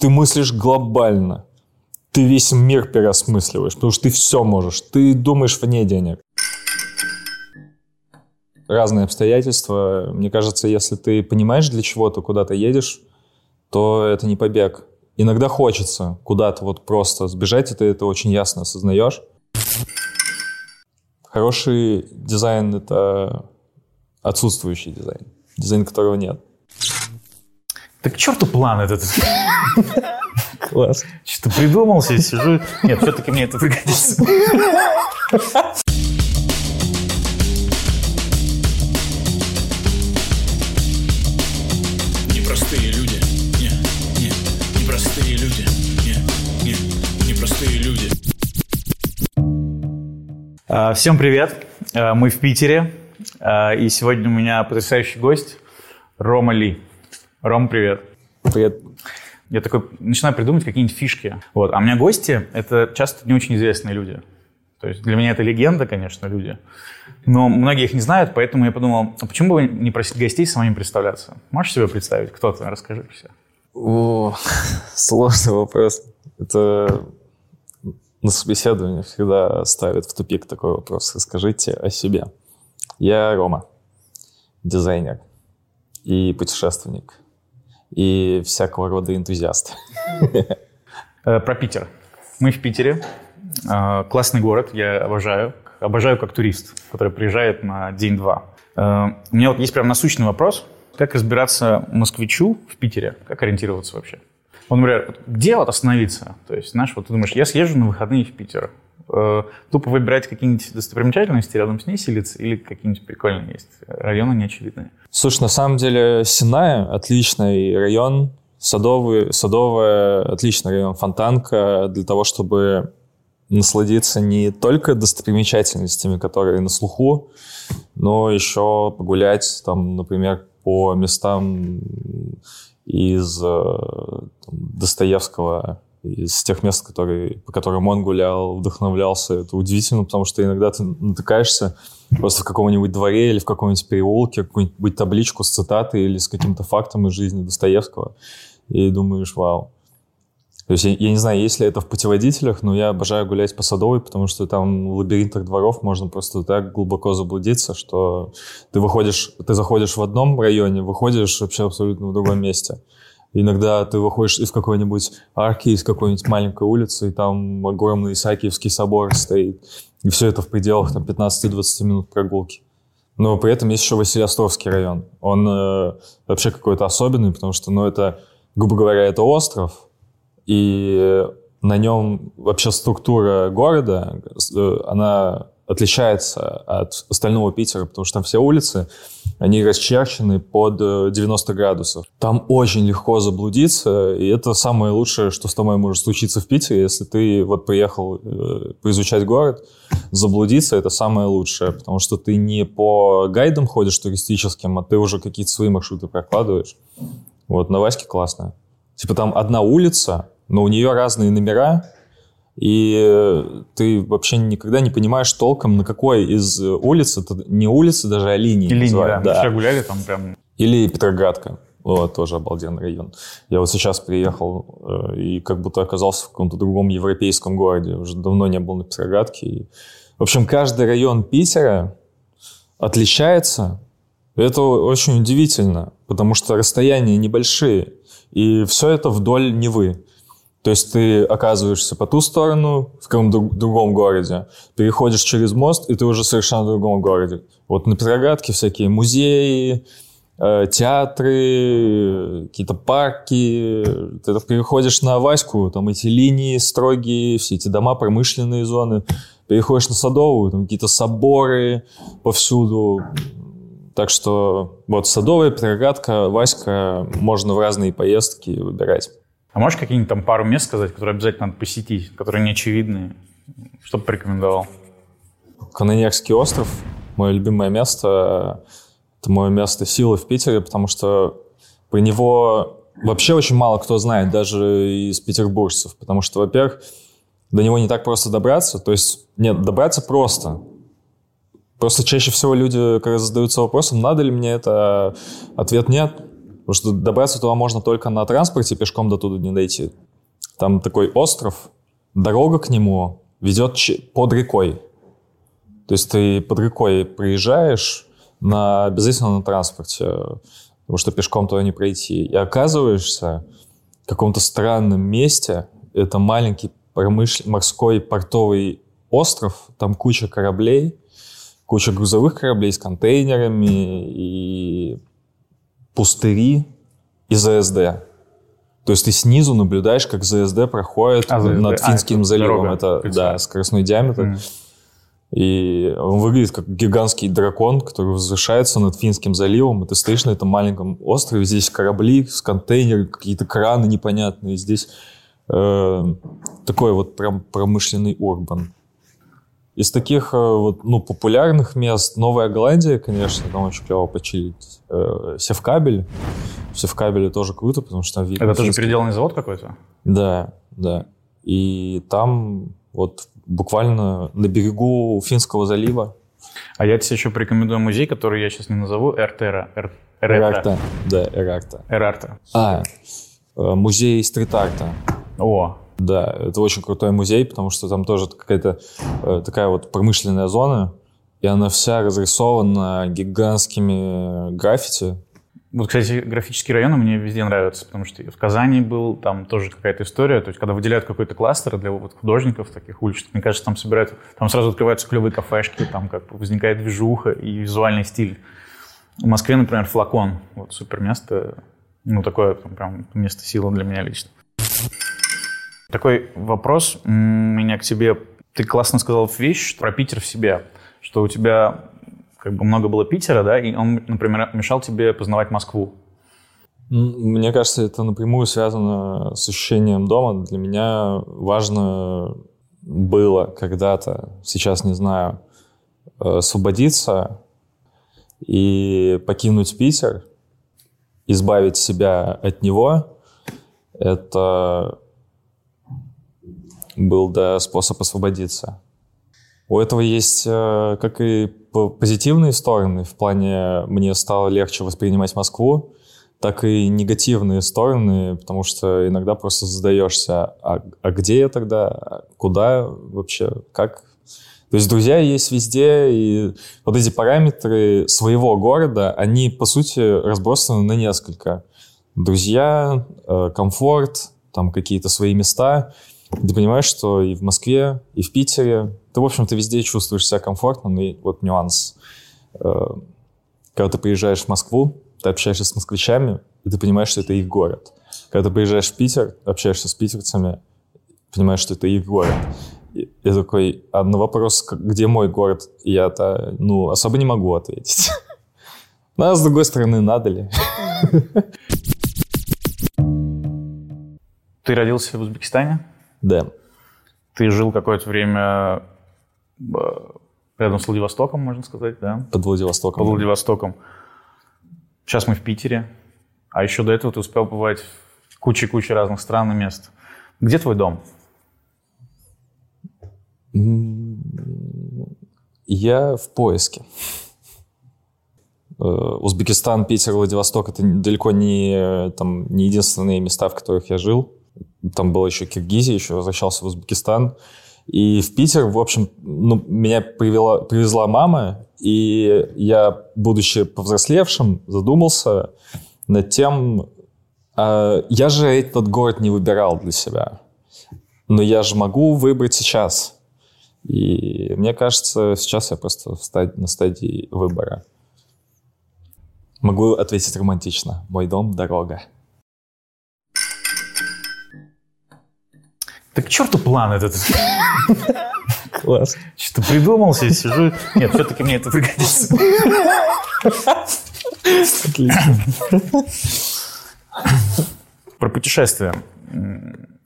ты мыслишь глобально. Ты весь мир переосмысливаешь, потому что ты все можешь. Ты думаешь вне денег. Разные обстоятельства. Мне кажется, если ты понимаешь, для чего ты куда-то едешь, то это не побег. Иногда хочется куда-то вот просто сбежать, и ты это очень ясно осознаешь. Хороший дизайн — это отсутствующий дизайн. Дизайн, которого нет. Так к черту план этот. Класс. Что-то придумал себе, сижу. Нет, все-таки мне это пригодится. Непростые люди. Не, не, непростые люди. Не, не, непростые люди. А, Всем привет. А, Мы в Питере. А, И сегодня у меня потрясающий гость Рома Ли. Ром, привет. Привет. Я такой начинаю придумывать какие-нибудь фишки. Вот. А у меня гости — это часто не очень известные люди. То есть для меня это легенда, конечно, люди. Но многие их не знают, поэтому я подумал, а почему бы не просить гостей самим представляться? Можешь себе представить? Кто ты? Расскажи все. О, сложный вопрос. Это на собеседовании всегда ставят в тупик такой вопрос. Расскажите о себе. Я Рома, дизайнер и путешественник, и всякого рода энтузиаст. Э, Про Питер. Мы в Питере. Э, Классный город, я обожаю. Обожаю как турист, который приезжает на день-два. Э, У меня вот есть прям насущный вопрос. Как разбираться москвичу в Питере? Как ориентироваться вообще? Вот, например, где вот остановиться? То есть, знаешь, вот ты думаешь, я съезжу на выходные в Питер. Э, Тупо выбирать какие-нибудь достопримечательности, рядом с ней селиться, или какие-нибудь прикольные есть? Районы неочевидные. Слушай, на самом деле Синая отличный район, Садовый, Садовая отличный район, Фонтанка для того, чтобы насладиться не только достопримечательностями, которые на слуху, но еще погулять, там, например, по местам из э, там, Достоевского, из тех мест, которые, по которым он гулял, вдохновлялся. Это удивительно, потому что иногда ты натыкаешься просто в каком-нибудь дворе или в каком-нибудь переулке, какую-нибудь табличку с цитатой или с каким-то фактом из жизни Достоевского, и думаешь, вау. То есть я, я не знаю, есть ли это в путеводителях, но я обожаю гулять по Садовой, потому что там в лабиринтах дворов можно просто так глубоко заблудиться, что ты выходишь, ты заходишь в одном районе, выходишь вообще абсолютно в другом месте. Иногда ты выходишь из какой-нибудь арки, из какой-нибудь маленькой улицы, и там огромный Исаакиевский собор стоит. И все это в пределах там, 15-20 минут прогулки. Но при этом есть еще Василиостровский район. Он э, вообще какой-то особенный, потому что, ну, это, грубо говоря, это остров, и на нем вообще структура города, э, она отличается от остального Питера, потому что там все улицы, они расчерчены под э, 90 градусов. Там очень легко заблудиться, и это самое лучшее, что с тобой может случиться в Питере, если ты вот приехал э, поизучать город, заблудиться — это самое лучшее, потому что ты не по гайдам ходишь туристическим, а ты уже какие-то свои маршруты прокладываешь. Вот, на Ваське классно. Типа там одна улица, но у нее разные номера, и э, ты вообще никогда не понимаешь толком, на какой из улиц, это не улицы даже, а линии. Линии, да. называют. Мы вчера гуляли, там прям Или Петроградка. Вот, тоже обалденный район. Я вот сейчас приехал э, и как будто оказался в каком-то другом европейском городе. Уже давно не был на Петроградке. И, в общем, каждый район Питера отличается. Это очень удивительно, потому что расстояния небольшие. И все это вдоль Невы. То есть ты оказываешься по ту сторону, в каком-то друг- другом городе, переходишь через мост, и ты уже совершенно в другом городе. Вот на Петроградке всякие музеи, э, театры, какие-то парки. Ты переходишь на Ваську, там эти линии строгие, все эти дома, промышленные зоны. Переходишь на Садовую, там какие-то соборы повсюду. Так что вот Садовая, Петроградка, Васька, можно в разные поездки выбирать. А можешь какие-нибудь там пару мест сказать, которые обязательно надо посетить, которые неочевидные? Что бы порекомендовал? Канонерский остров, мое любимое место, это мое место силы в Питере, потому что про него вообще очень мало кто знает, даже из петербуржцев, потому что, во-первых, до него не так просто добраться, то есть, нет, добраться просто. Просто чаще всего люди, когда задаются вопросом, надо ли мне это, ответ нет. Потому что добраться туда можно только на транспорте, пешком до туда не дойти. Там такой остров, дорога к нему ведет под рекой. То есть ты под рекой приезжаешь на, обязательно на транспорте, потому что пешком туда не пройти. И оказываешься в каком-то странном месте. Это маленький промыш... морской портовый остров, там куча кораблей, куча грузовых кораблей с контейнерами и пустыри и ЗСД. То есть ты снизу наблюдаешь, как ЗСД проходит а, над Финским а, заливом. Дорога, это да, скоростной диаметр. Mm. И он выглядит как гигантский дракон, который возвышается над Финским заливом. И ты стоишь на этом маленьком острове. Здесь корабли с контейнерами, какие-то краны непонятные. Здесь э, такой вот прям промышленный урбан. Из таких э, вот, ну, популярных мест Новая Голландия, конечно, там очень клево почилить. Э, Севкабель. Севкабеле тоже круто, потому что там. Это тоже переделанный завод какой-то? Да, да. И там вот буквально на берегу Финского залива. А я тебе еще порекомендую музей, который я сейчас не назову, Эртера. Эрарта. Да, Эрарта. Эрарта. А, э, музей стрит-арта. О, да, это очень крутой музей, потому что там тоже какая-то э, такая вот промышленная зона, и она вся разрисована гигантскими граффити. Вот, кстати, графические районы мне везде нравятся, потому что в Казани был, там тоже какая-то история, то есть когда выделяют какой-то кластер для вот художников таких уличных, мне кажется, там собирают, там сразу открываются клевые кафешки, там как возникает движуха и визуальный стиль. В Москве, например, флакон, вот супер место, ну такое там, прям место силы для меня лично. Такой вопрос у меня к тебе. Ты классно сказал вещь про Питер в себе, что у тебя как бы много было Питера, да, и он, например, мешал тебе познавать Москву. Мне кажется, это напрямую связано с ощущением дома. Для меня важно было когда-то, сейчас не знаю, э, освободиться и покинуть Питер, избавить себя от него. Это был да, способ освободиться. У этого есть э, как и позитивные стороны, в плане мне стало легче воспринимать Москву, так и негативные стороны, потому что иногда просто задаешься, а, а где я тогда, куда вообще, как? То есть друзья есть везде, и вот эти параметры своего города, они, по сути, разбросаны на несколько. Друзья, э, комфорт, там какие-то свои места — ты понимаешь, что и в Москве, и в Питере, ты, в общем-то, везде чувствуешь себя комфортно, но и вот нюанс. Э, когда ты приезжаешь в Москву, ты общаешься с москвичами, и ты понимаешь, что это их город. Когда ты приезжаешь в Питер, общаешься с питерцами, понимаешь, что это их город. Я такой, а на вопрос, где мой город, я-то, ну, особо не могу ответить. Ну, а с другой стороны, надо ли? Ты родился в Узбекистане? Да. Ты жил какое-то время э, рядом с Владивостоком, можно сказать, да? Под Владивостоком. Под Владивостоком. Сейчас мы в Питере. А еще до этого ты успел побывать в куче-куче разных стран и мест. Где твой дом? Я в поиске. Э, Узбекистан, Питер, Владивосток — это далеко не, там, не единственные места, в которых я жил там была еще Киргизия, еще возвращался в Узбекистан. И в Питер, в общем, ну, меня привела, привезла мама, и я, будучи повзрослевшим, задумался над тем, э, я же этот город не выбирал для себя, но я же могу выбрать сейчас. И мне кажется, сейчас я просто в стадии, на стадии выбора. Могу ответить романтично. Мой дом – дорога. Так черту план этот. Класс. Что-то придумался, сижу. Нет, все-таки мне это пригодится. Отлично. Про путешествия.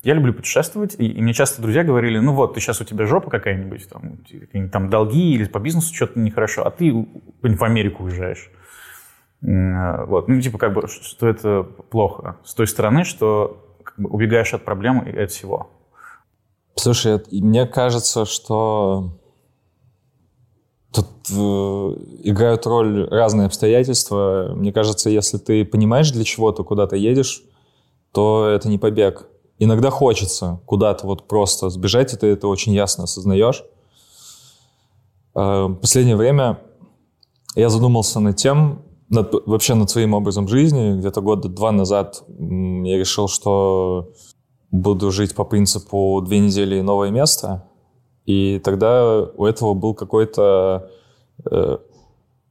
Я люблю путешествовать, и, и мне часто друзья говорили, ну вот, ты сейчас у тебя жопа какая-нибудь, там, какие-нибудь там долги или по бизнесу что-то нехорошо, а ты в Америку уезжаешь. Вот, ну, типа, как бы, что это плохо. С той стороны, что как бы, убегаешь от проблем и от всего. Слушай, мне кажется, что Тут э, играют роль разные обстоятельства. Мне кажется, если ты понимаешь, для чего ты куда-то едешь, то это не побег. Иногда хочется куда-то вот просто сбежать, и ты это очень ясно осознаешь. Э, последнее время я задумался над тем, над, вообще над своим образом жизни. Где-то года два назад я решил, что буду жить по принципу две недели и новое место. И тогда у этого был какой-то э,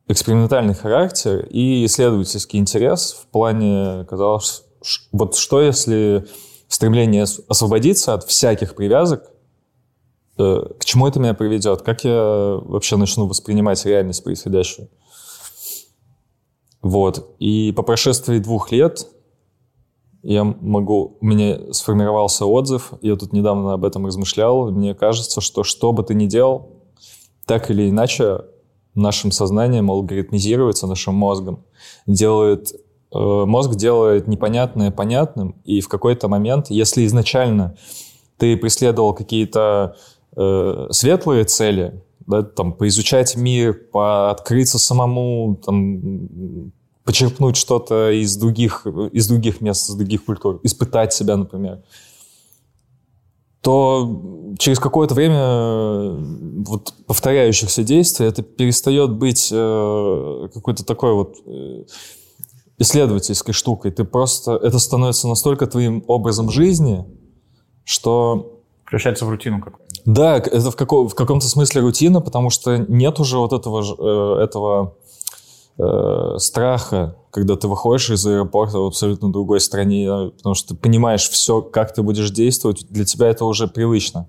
экспериментальный характер и исследовательский интерес в плане, казалось, вот что если стремление освободиться от всяких привязок, э, к чему это меня приведет? Как я вообще начну воспринимать реальность происходящую? Вот. И по прошествии двух лет я могу... У меня сформировался отзыв, я тут недавно об этом размышлял, мне кажется, что что бы ты ни делал, так или иначе нашим сознанием алгоритмизируется, нашим мозгом, делает... Э, мозг делает непонятное понятным, и в какой-то момент, если изначально ты преследовал какие-то э, светлые цели, да, там, поизучать мир, пооткрыться самому, там, почерпнуть что-то из других, из других мест, из других культур, испытать себя, например, то через какое-то время вот повторяющихся действий это перестает быть э, какой-то такой вот э, исследовательской штукой. Ты просто... Это становится настолько твоим образом жизни, что... Превращается в рутину какую-то. Да, это в, каком, в каком-то смысле рутина, потому что нет уже вот этого, э, этого э, страха, когда ты выходишь из аэропорта в абсолютно другой стране, потому что ты понимаешь все, как ты будешь действовать, для тебя это уже привычно.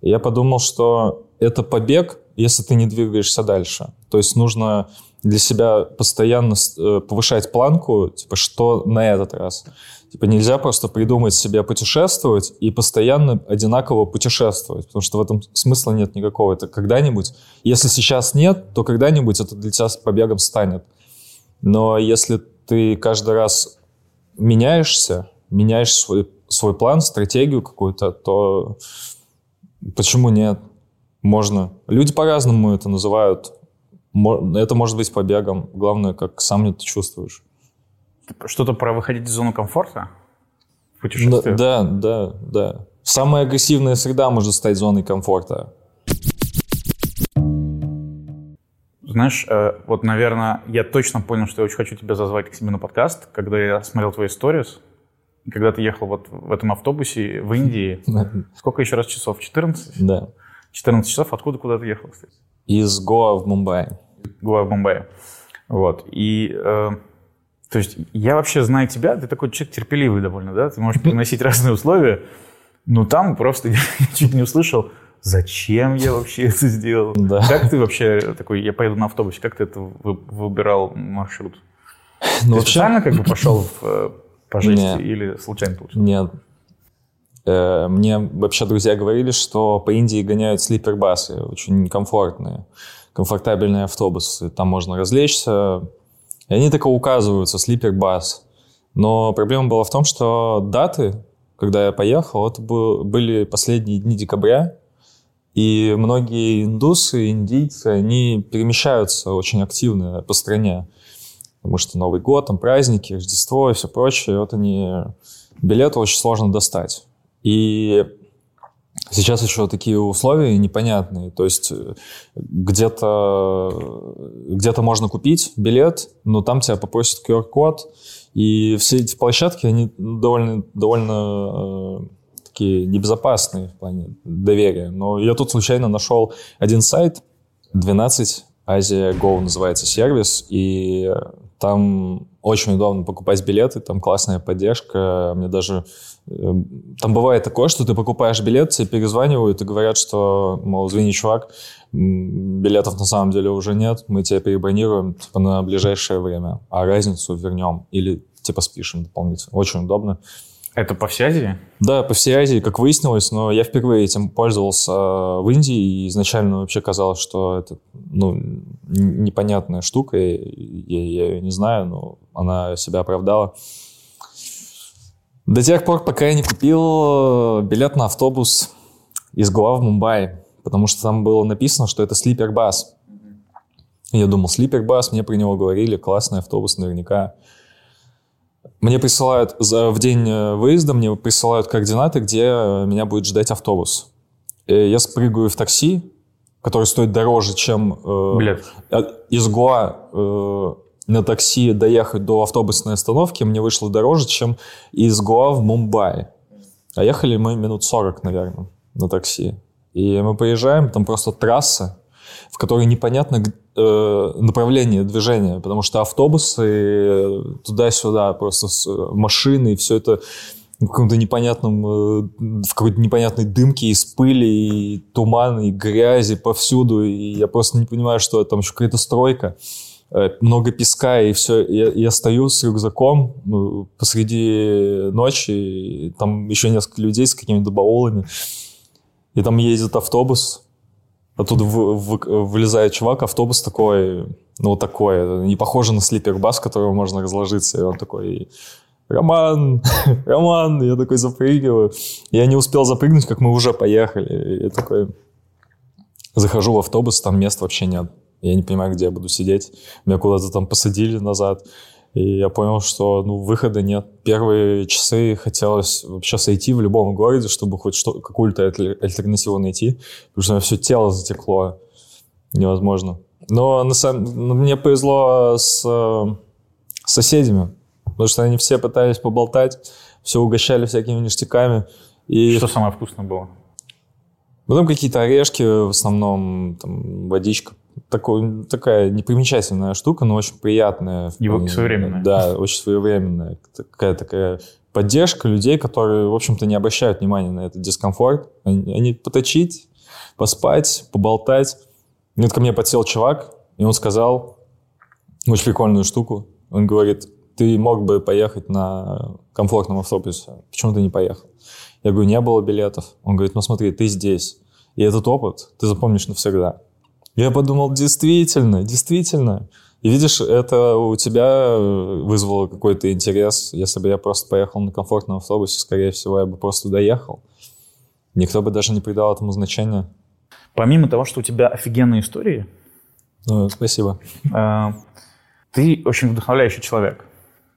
И я подумал, что это побег, если ты не двигаешься дальше. То есть нужно для себя постоянно э, повышать планку, типа, что на этот раз. Типа нельзя просто придумать себе путешествовать и постоянно одинаково путешествовать, потому что в этом смысла нет никакого. Это когда-нибудь, если сейчас нет, то когда-нибудь это для тебя побегом станет. Но если ты каждый раз меняешься, меняешь свой, свой план, стратегию какую-то, то почему нет? Можно. Люди по-разному это называют. Это может быть побегом. Главное, как сам это чувствуешь. Что-то про выходить из зоны комфорта? В Да, да, да. Самая агрессивная среда может стать зоной комфорта. Знаешь, э, вот, наверное, я точно понял, что я очень хочу тебя зазвать к себе на подкаст, когда я смотрел твои сторис, когда ты ехал вот в этом автобусе в Индии. Сколько еще раз часов? 14? Да. 14 часов. Откуда, куда ты ехал, кстати? Из Гоа в Мумбаи. Гоа в Мумбаи. Вот. И э, то есть я вообще знаю тебя, ты такой человек терпеливый довольно, да? Ты можешь переносить разные условия. Но там просто я чуть не услышал, зачем я вообще это сделал? Да. Как ты вообще такой, я поеду на автобусе, как ты это выбирал маршрут? Ну, ты вообще... специально как бы пошел в, э, по Нет. или случайно получилось? Нет. Э, мне вообще друзья говорили, что по Индии гоняют слипер-басы, очень комфортные, комфортабельные автобусы. Там можно развлечься, и они так и указываются, слипер бас. Но проблема была в том, что даты, когда я поехал, это был, были последние дни декабря, и многие индусы, индийцы, они перемещаются очень активно по стране. Потому что Новый год, там праздники, Рождество и все прочее. Вот они... Билеты очень сложно достать. И Сейчас еще такие условия непонятные. То есть э, где-то где можно купить билет, но там тебя попросят QR-код. И все эти площадки, они довольно, довольно э, такие небезопасные в плане доверия. Но я тут случайно нашел один сайт, 12 Азия Go называется сервис, и там очень удобно покупать билеты, там классная поддержка. Мне даже... Э, там бывает такое, что ты покупаешь билет, тебе перезванивают и говорят, что, мол, извини, чувак, билетов на самом деле уже нет, мы тебе перебронируем типа, на ближайшее время, а разницу вернем или типа спишем дополнительно. Очень удобно. Это по всей Азии? Да, по всей Азии, как выяснилось, но я впервые этим пользовался э, в Индии, и изначально вообще казалось, что это ну, непонятная штука, я, я ее не знаю, но она себя оправдала. До тех пор, пока я не купил билет на автобус из Гоа в Мумбаи, потому что там было написано, что это слипер-бас. Я думал, слипер-бас, мне про него говорили, классный автобус наверняка. Мне присылают, за, в день э, выезда мне присылают координаты, где э, меня будет ждать автобус. И я спрыгиваю в такси, который стоит дороже, чем э, из Гоа э, на такси доехать до автобусной остановки мне вышло дороже, чем из Гоа в Мумбаи. А ехали мы минут 40, наверное, на такси. И мы поезжаем, там просто трасса, в которой непонятно э, направление движения, потому что автобусы э, туда-сюда, просто с, э, машины, и все это в каком-то непонятном, э, в какой-то непонятной дымке из пыли, и тумана, и грязи повсюду, и я просто не понимаю, что там еще какая-то стройка, много песка, и все, я, я стою с рюкзаком посреди ночи, и там еще несколько людей с какими-то баулами, и там ездит автобус, оттуда в, в, вылезает чувак, автобус такой, ну, такой, не похоже на слипер-бас, которого можно разложиться, и он такой, Роман, Роман, я такой запрыгиваю. Я не успел запрыгнуть, как мы уже поехали. Я такой захожу в автобус, там мест вообще нет. Я не понимаю, где я буду сидеть. Меня куда-то там посадили назад. И я понял, что ну, выхода нет. Первые часы хотелось вообще сойти в любом городе, чтобы хоть что, какую-то альтернативу найти, потому что у меня все тело затекло. Невозможно. Но на самом ну, мне повезло с э, соседями, потому что они все пытались поболтать, все угощали всякими ништяками. И... Что самое вкусное было? Потом какие-то орешки, в основном там, водичка такой, такая непримечательная штука, но очень приятная. Его своевременная. Да, очень своевременная. Такая такая поддержка людей, которые, в общем-то, не обращают внимания на этот дискомфорт. Они, они поточить, поспать, поболтать. И вот ко мне подсел чувак, и он сказал очень прикольную штуку. Он говорит, ты мог бы поехать на комфортном автобусе. Почему ты не поехал? Я говорю, не было билетов. Он говорит, ну смотри, ты здесь. И этот опыт ты запомнишь навсегда. Я подумал, действительно, действительно. И видишь, это у тебя э, вызвало какой-то интерес. Если бы я просто поехал на комфортном автобусе, скорее всего, я бы просто доехал. Никто бы даже не придал этому значения. Помимо того, что у тебя офигенные истории... Ну, спасибо. Э, ты очень вдохновляющий человек.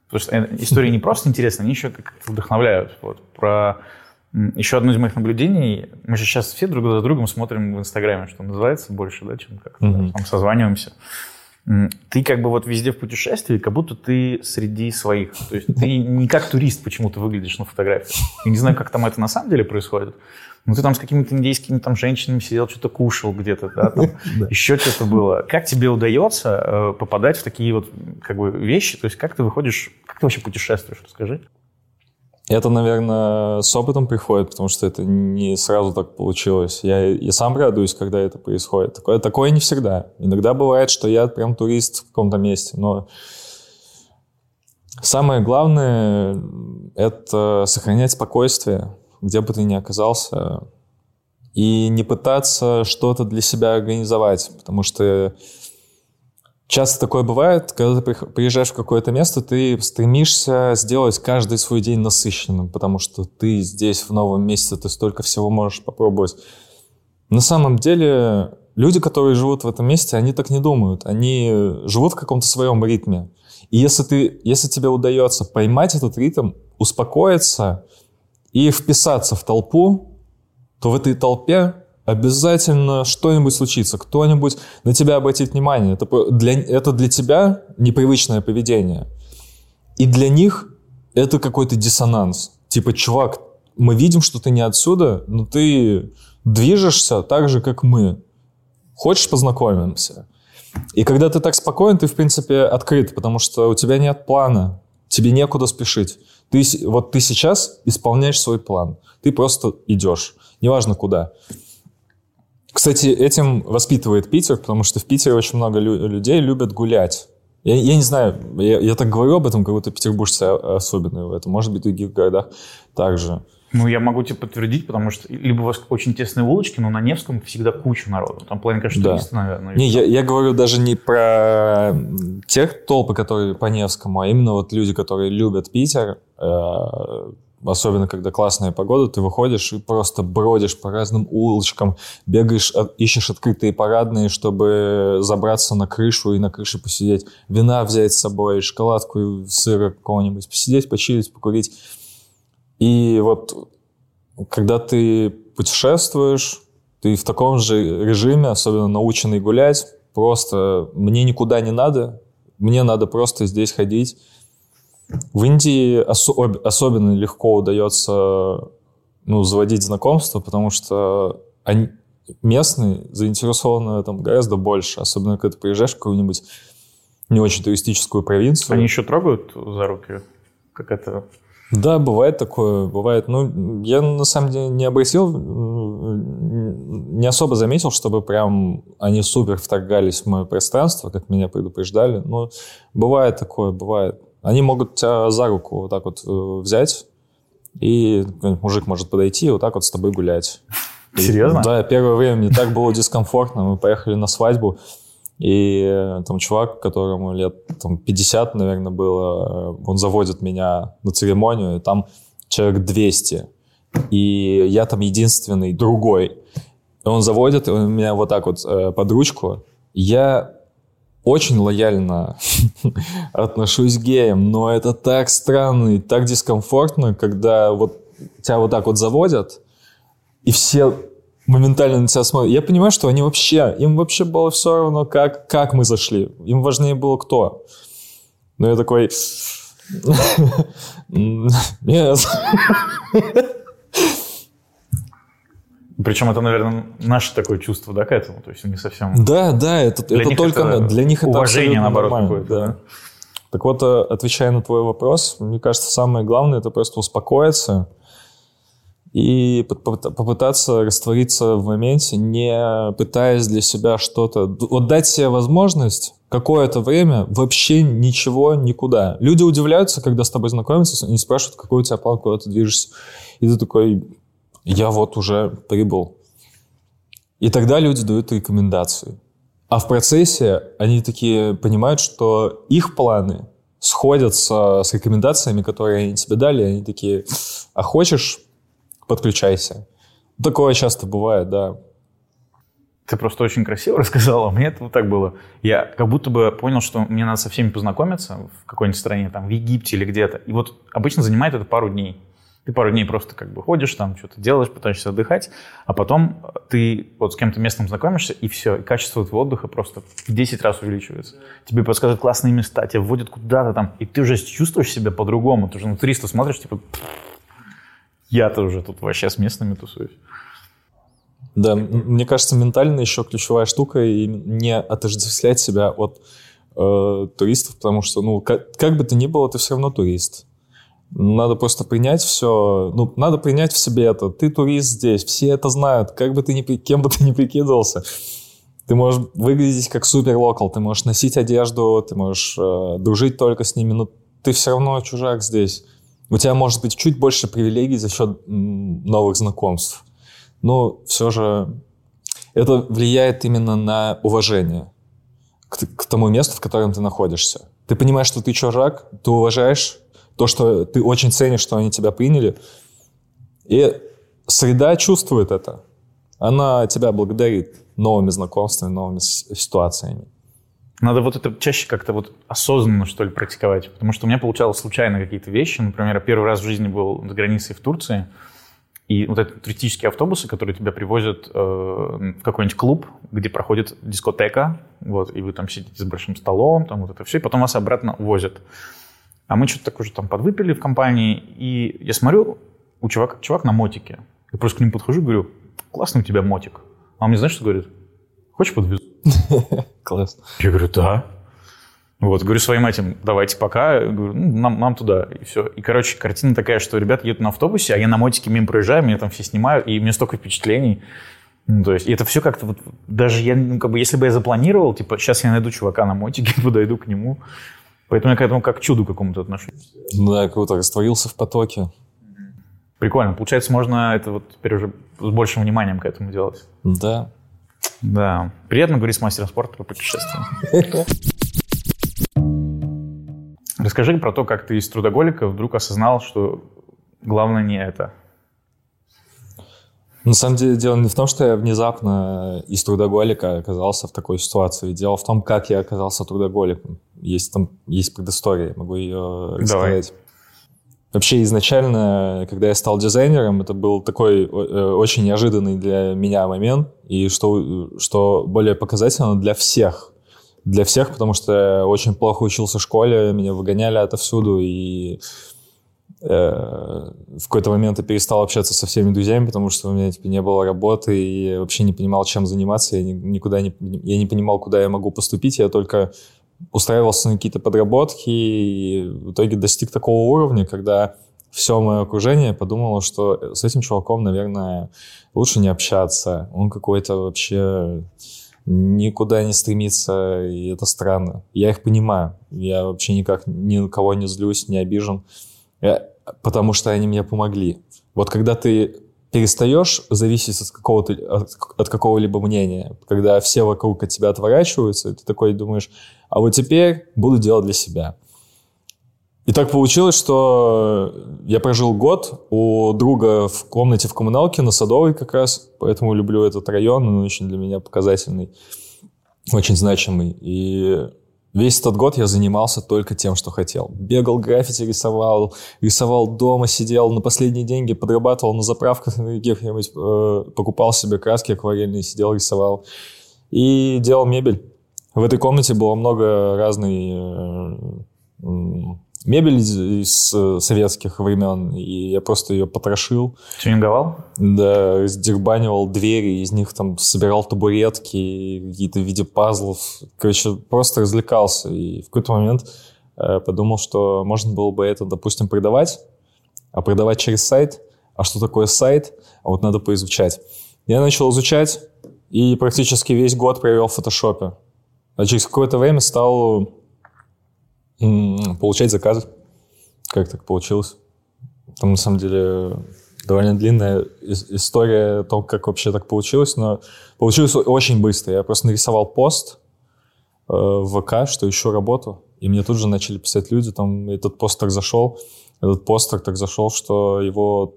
Потому что э, истории не просто интересны, они еще как-то вдохновляют. Вот. Про еще одно из моих наблюдений, мы же сейчас все друг за другом смотрим в Инстаграме, что называется, больше, да, чем как-то mm-hmm. там созваниваемся. Ты как бы вот везде в путешествии, как будто ты среди своих. То есть ты не как турист почему-то выглядишь на фотографии. Я не знаю, как там это на самом деле происходит. Но ты там с какими-то индейскими там женщинами сидел, что-то кушал где-то, да, там, еще что-то было. Как тебе удается э, попадать в такие вот как бы вещи? То есть как ты выходишь, как ты вообще путешествуешь, расскажи. Это, наверное, с опытом приходит, потому что это не сразу так получилось. Я, я сам радуюсь, когда это происходит. Такое, такое не всегда. Иногда бывает, что я прям турист в каком-то месте, но самое главное — это сохранять спокойствие, где бы ты ни оказался, и не пытаться что-то для себя организовать, потому что Часто такое бывает, когда ты приезжаешь в какое-то место, ты стремишься сделать каждый свой день насыщенным, потому что ты здесь, в новом месте, ты столько всего можешь попробовать. На самом деле, люди, которые живут в этом месте, они так не думают. Они живут в каком-то своем ритме. И если, ты, если тебе удается поймать этот ритм, успокоиться и вписаться в толпу, то в этой толпе обязательно что-нибудь случится, кто-нибудь на тебя обратит внимание. Это для, это для тебя непривычное поведение. И для них это какой-то диссонанс. Типа, чувак, мы видим, что ты не отсюда, но ты движешься так же, как мы. Хочешь познакомимся? И когда ты так спокоен, ты, в принципе, открыт, потому что у тебя нет плана, тебе некуда спешить. Ты, вот ты сейчас исполняешь свой план. Ты просто идешь, неважно куда. Кстати, этим воспитывает Питер, потому что в Питере очень много лю- людей любят гулять. Я, я не знаю, я, я так говорю об этом, как будто петербуржцы особенные в этом. Может быть, в других городах также. Ну, я могу тебе подтвердить, потому что либо у вас очень тесные улочки, но на Невском всегда куча народу. Там половина, конечно, да. туристы, наверное. Не, я, я говорю даже не про тех толпы, которые по Невскому, а именно вот люди, которые любят Питер, э, особенно когда классная погода, ты выходишь и просто бродишь по разным улочкам, бегаешь, от- ищешь открытые парадные, чтобы забраться на крышу и на крыше посидеть, вина взять с собой, шоколадку, сыра какого-нибудь, посидеть, почилить, покурить. И вот когда ты путешествуешь, ты в таком же режиме, особенно наученный гулять, просто мне никуда не надо, мне надо просто здесь ходить. В Индии осо- особенно легко удается ну, заводить знакомства, потому что они, местные заинтересованы в этом гораздо больше, особенно когда ты приезжаешь в какую-нибудь не очень туристическую провинцию. Они еще трогают за руки? Как это? Да, бывает такое, бывает. Ну, я на самом деле не обратил, не особо заметил, чтобы прям они супер вторгались в мое пространство, как меня предупреждали. Но бывает такое, бывает. Они могут тебя за руку вот так вот э, взять, и мужик может подойти и вот так вот с тобой гулять. И, Серьезно? Да, первое время мне так было дискомфортно. Мы поехали на свадьбу, и э, там чувак, которому лет там, 50, наверное, было, э, он заводит меня на церемонию, и там человек 200. И я там единственный, другой. И он заводит, и он меня вот так вот э, под ручку. Я очень лояльно отношусь к геям, но это так странно и так дискомфортно, когда вот тебя вот так вот заводят, и все моментально на тебя смотрят. Я понимаю, что они вообще, им вообще было все равно, как, как мы зашли. Им важнее было кто. Но я такой... Нет. Причем это, наверное, наше такое чувство, да, к этому? То есть не совсем... Да, да, это, Для это них только это для них это уважение, наоборот, какое-то, да. да. Так вот, э, отвечая на твой вопрос, мне кажется, самое главное это просто успокоиться и поп- поп- попытаться раствориться в моменте, не пытаясь для себя что-то... Вот дать себе возможность какое-то время вообще ничего, никуда. Люди удивляются, когда с тобой знакомятся, они спрашивают, какой у тебя план, куда ты движешься. И ты такой, я вот уже прибыл. И тогда люди дают рекомендации. А в процессе они такие понимают, что их планы сходятся с рекомендациями, которые они тебе дали. Они такие, а хочешь, подключайся. Такое часто бывает, да. Ты просто очень красиво рассказала, мне это вот так было. Я как будто бы понял, что мне надо со всеми познакомиться в какой-нибудь стране, там, в Египте или где-то. И вот обычно занимает это пару дней. Ты пару дней просто как бы ходишь там, что-то делаешь, пытаешься отдыхать, а потом ты вот с кем-то местным знакомишься, и все, и качество твоего отдыха просто в 10 раз увеличивается. Тебе подсказывают классные места, тебя вводят куда-то там, и ты уже чувствуешь себя по-другому. Ты уже на туриста смотришь, типа, «Пф, я-то уже тут вообще с местными тусуюсь. Да, мне кажется, ментально еще ключевая штука и не отождествлять себя от э, туристов, потому что, ну, как, как бы то ни было, ты все равно турист. Надо просто принять все, ну, надо принять в себе это. Ты турист здесь, все это знают, как бы ты ни, кем бы ты ни прикидывался. Ты можешь выглядеть как супер локал, ты можешь носить одежду, ты можешь э, дружить только с ними, но ты все равно чужак здесь. У тебя может быть чуть больше привилегий за счет новых знакомств. Но все же это влияет именно на уважение к, к тому месту, в котором ты находишься. Ты понимаешь, что ты чужак, ты уважаешь то, что ты очень ценишь, что они тебя приняли. И среда чувствует это. Она тебя благодарит новыми знакомствами, новыми ситуациями. Надо вот это чаще как-то вот осознанно, что ли, практиковать. Потому что у меня получалось случайно какие-то вещи. Например, я первый раз в жизни был за границей в Турции. И вот эти туристические автобусы, которые тебя привозят э, в какой-нибудь клуб, где проходит дискотека, вот, и вы там сидите с большим столом, там вот это все, и потом вас обратно увозят. А мы что-то так уже там подвыпили в компании, и я смотрю, у чувак, чувак на мотике. Я просто к нему подхожу и говорю, классный у тебя мотик. А он мне знаешь, что говорит? Хочешь подвезу? Класс. Я говорю, да. Вот, говорю своим этим, давайте пока. Говорю, ну, нам, нам туда, и все. И, короче, картина такая, что ребята едут на автобусе, а я на мотике мимо проезжаю, меня там все снимают, и мне столько впечатлений. Ну, то есть, и это все как-то вот, даже я, ну, как бы, если бы я запланировал, типа, сейчас я найду чувака на мотике, подойду к нему. Поэтому я к этому как к чуду какому-то отношусь. Да, круто, растворился в потоке. Прикольно. Получается, можно это вот теперь уже с большим вниманием к этому делать. Да. Да. Приятно говорить с мастером спорта про путешествия. Расскажи про то, как ты из трудоголика вдруг осознал, что Главное не это. На самом деле, дело не в том, что я внезапно из трудоголика оказался в такой ситуации. Дело в том, как я оказался трудоголиком. Есть там есть предыстория, могу ее рассказать. Давай. Вообще изначально, когда я стал дизайнером, это был такой э, очень неожиданный для меня момент, и что, что более показательно для всех. Для всех, потому что я очень плохо учился в школе, меня выгоняли отовсюду, и в какой-то момент я перестал общаться со всеми друзьями, потому что у меня типа, не было работы, и вообще не понимал, чем заниматься, я никуда не, я не понимал, куда я могу поступить, я только устраивался на какие-то подработки и в итоге достиг такого уровня, когда все мое окружение подумало, что с этим чуваком, наверное, лучше не общаться. Он какой-то вообще никуда не стремится, и это странно. Я их понимаю. Я вообще никак ни на кого не злюсь, не обижен, я, потому что они мне помогли. Вот когда ты перестаешь зависеть от, какого-то, от, какого-либо мнения, когда все вокруг от тебя отворачиваются, ты такой думаешь, а вот теперь буду делать для себя. И так получилось, что я прожил год у друга в комнате в коммуналке на Садовой как раз, поэтому люблю этот район, он очень для меня показательный, очень значимый. И весь этот год я занимался только тем, что хотел. Бегал, граффити рисовал, рисовал дома, сидел на последние деньги, подрабатывал на заправках где-нибудь, э, покупал себе краски акварельные, сидел, рисовал. И делал мебель. В этой комнате было много разной э, мебель из, э, советских времен, и я просто ее потрошил. Тюнинговал? Да, раздербанивал двери, из них там собирал табуретки, какие-то в виде пазлов. Короче, просто развлекался. И в какой-то момент э, подумал, что можно было бы это, допустим, продавать, а продавать через сайт. А что такое сайт? А вот надо поизучать. Я начал изучать, и практически весь год провел в фотошопе. А через какое-то время стал получать заказы. Как так получилось? Там, на самом деле, довольно длинная история о том, как вообще так получилось, но получилось очень быстро. Я просто нарисовал пост э, в ВК, что ищу работу, и мне тут же начали писать люди, там этот пост так зашел, этот постер так зашел, что его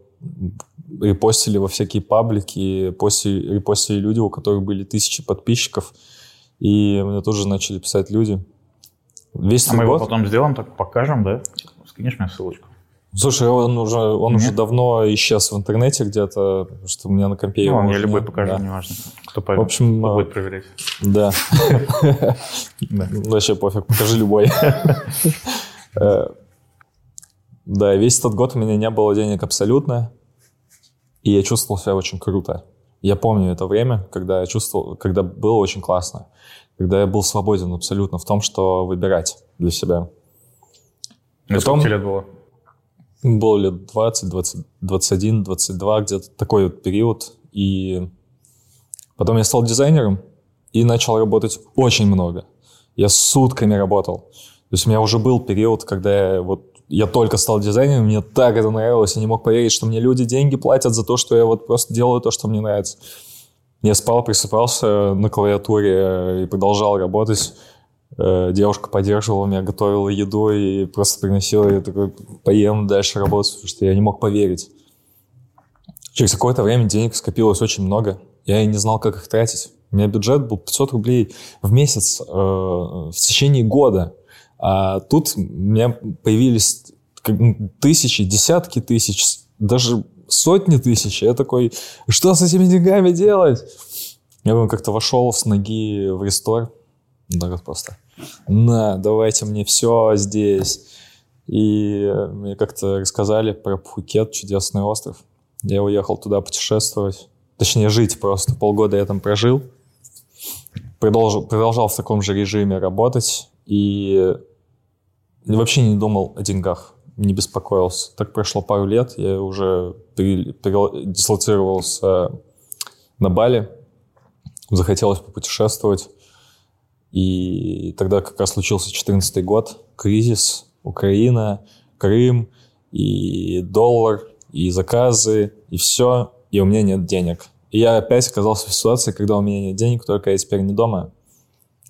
репостили во всякие паблики, репостили, репостили люди, у которых были тысячи подписчиков, и мне тоже начали писать люди. Весь а мы его потом сделаем, так покажем, да? Скинешь мне ссылочку. Слушай, он уже, он уже давно исчез в интернете где-то, потому что у меня на компе ну, я любой покажу, да. неважно. Кто, в общем, кто будет проверять. Да. Вообще пофиг, покажи любой. Э, да, весь этот год у меня не было денег абсолютно, и я чувствовал себя очень круто. Я помню это время, когда я чувствовал, когда было очень классно, когда я был свободен абсолютно в том, что выбирать для себя. И Потом, сколько лет было? Было лет 20, 20, 21, 22, где-то такой вот период. И потом я стал дизайнером и начал работать очень много. Я сутками работал. То есть у меня уже был период, когда я вот я только стал дизайнером, мне так это нравилось, я не мог поверить, что мне люди деньги платят за то, что я вот просто делаю то, что мне нравится. Я спал, присыпался на клавиатуре и продолжал работать. Э, девушка поддерживала меня, готовила еду и просто приносила, я такой, поем дальше работать, потому что я не мог поверить. Через какое-то время денег скопилось очень много. Я и не знал, как их тратить. У меня бюджет был 500 рублей в месяц э, в течение года. А тут у меня появились тысячи, десятки тысяч, даже сотни тысяч. Я такой, что с этими деньгами делать? Я как-то вошел с ноги в рестор. Вот просто. На, давайте мне все здесь. И мне как-то рассказали про Пхукет, чудесный остров. Я уехал туда путешествовать. Точнее, жить просто. Полгода я там прожил. Продолжил, продолжал в таком же режиме работать. И вообще не думал о деньгах, не беспокоился. Так прошло пару лет, я уже дислоцировался на Бали, захотелось попутешествовать. И тогда как раз случился 2014 год, кризис, Украина, Крым, и доллар, и заказы, и все, и у меня нет денег. И я опять оказался в ситуации, когда у меня нет денег, только я теперь не дома,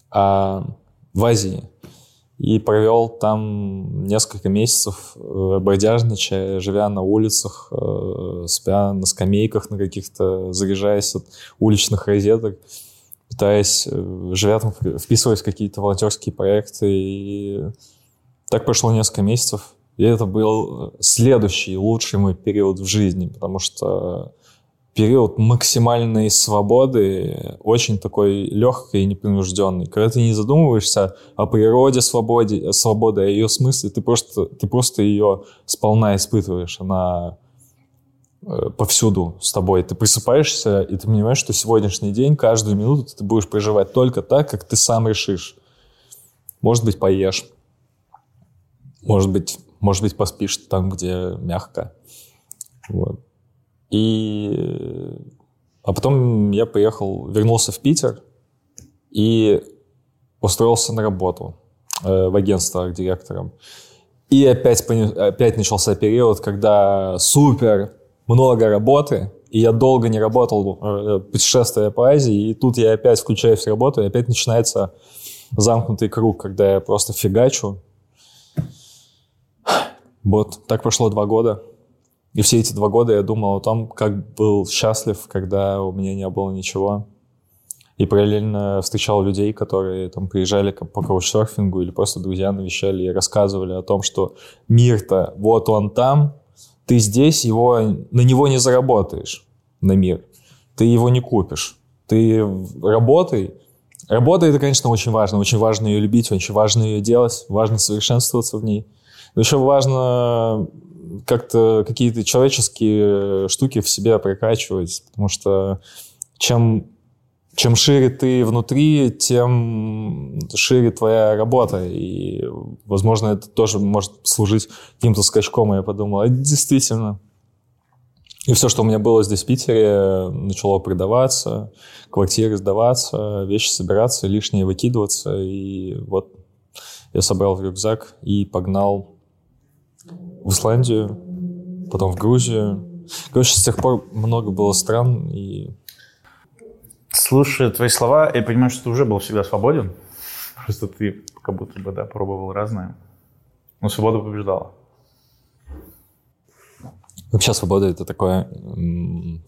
а в Азии. И провел там несколько месяцев, э, бродяжничая, живя на улицах, э, спя на скамейках на каких-то, заряжаясь от уличных розеток, пытаясь, э, живя там, вписываясь в какие-то волонтерские проекты. И так прошло несколько месяцев. И это был следующий, лучший мой период в жизни, потому что период максимальной свободы, очень такой легкой и непринужденный. Когда ты не задумываешься о природе свободе, свободы, о ее смысле, ты просто, ты просто ее сполна испытываешь. Она э, повсюду с тобой. Ты просыпаешься, и ты понимаешь, что сегодняшний день, каждую минуту ты будешь проживать только так, как ты сам решишь. Может быть, поешь. Может быть, может быть, поспишь там, где мягко. Вот. И... А потом я поехал, вернулся в Питер и устроился на работу э, в агентство директором. И опять, опять начался период, когда супер много работы, и я долго не работал, э, путешествуя по Азии, и тут я опять включаюсь в работу, и опять начинается замкнутый круг, когда я просто фигачу. Вот, так прошло два года. И все эти два года я думал о том, как был счастлив, когда у меня не было ничего. И параллельно встречал людей, которые там приезжали по каучсерфингу или просто друзья навещали и рассказывали о том, что мир-то вот он там, ты здесь, его, на него не заработаешь, на мир. Ты его не купишь. Ты работай. Работа — это, конечно, очень важно. Очень важно ее любить, очень важно ее делать, важно совершенствоваться в ней. Но еще важно как-то какие-то человеческие штуки в себе прокачивать, потому что чем, чем шире ты внутри, тем шире твоя работа, и, возможно, это тоже может служить каким-то скачком, и я подумал, а действительно. И все, что у меня было здесь, в Питере, начало продаваться, квартиры сдаваться, вещи собираться, лишнее выкидываться, и вот я собрал в рюкзак и погнал в Исландию, потом в Грузию. Короче, с тех пор много было стран и... Слушая твои слова, я понимаю, что ты уже был всегда свободен. Просто ты как будто бы, да, пробовал разное. Но свобода побеждала. Вообще свобода — это такое,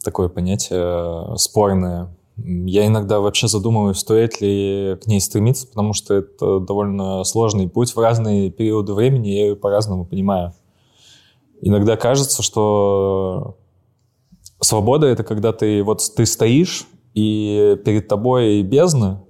такое понятие спорное. Я иногда вообще задумываюсь, стоит ли к ней стремиться, потому что это довольно сложный путь. В разные периоды времени я ее по-разному понимаю. Иногда кажется, что свобода — это когда ты вот ты стоишь, и перед тобой бездна,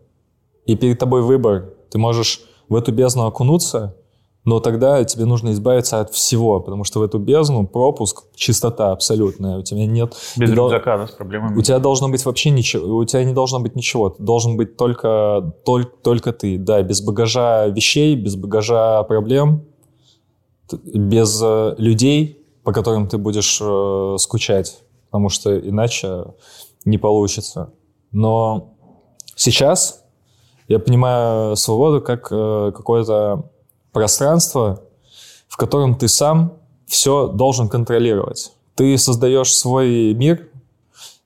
и перед тобой выбор. Ты можешь в эту бездну окунуться, но тогда тебе нужно избавиться от всего, потому что в эту бездну пропуск, чистота абсолютная. У тебя нет... Без рюкзака, да, с проблемами. У тебя должно быть вообще ничего, у тебя не должно быть ничего. Должен быть только, только, только ты, да, без багажа вещей, без багажа проблем, без э, людей, по которым ты будешь э, скучать, потому что иначе не получится. Но сейчас я понимаю свободу как э, какое-то пространство, в котором ты сам все должен контролировать. Ты создаешь свой мир,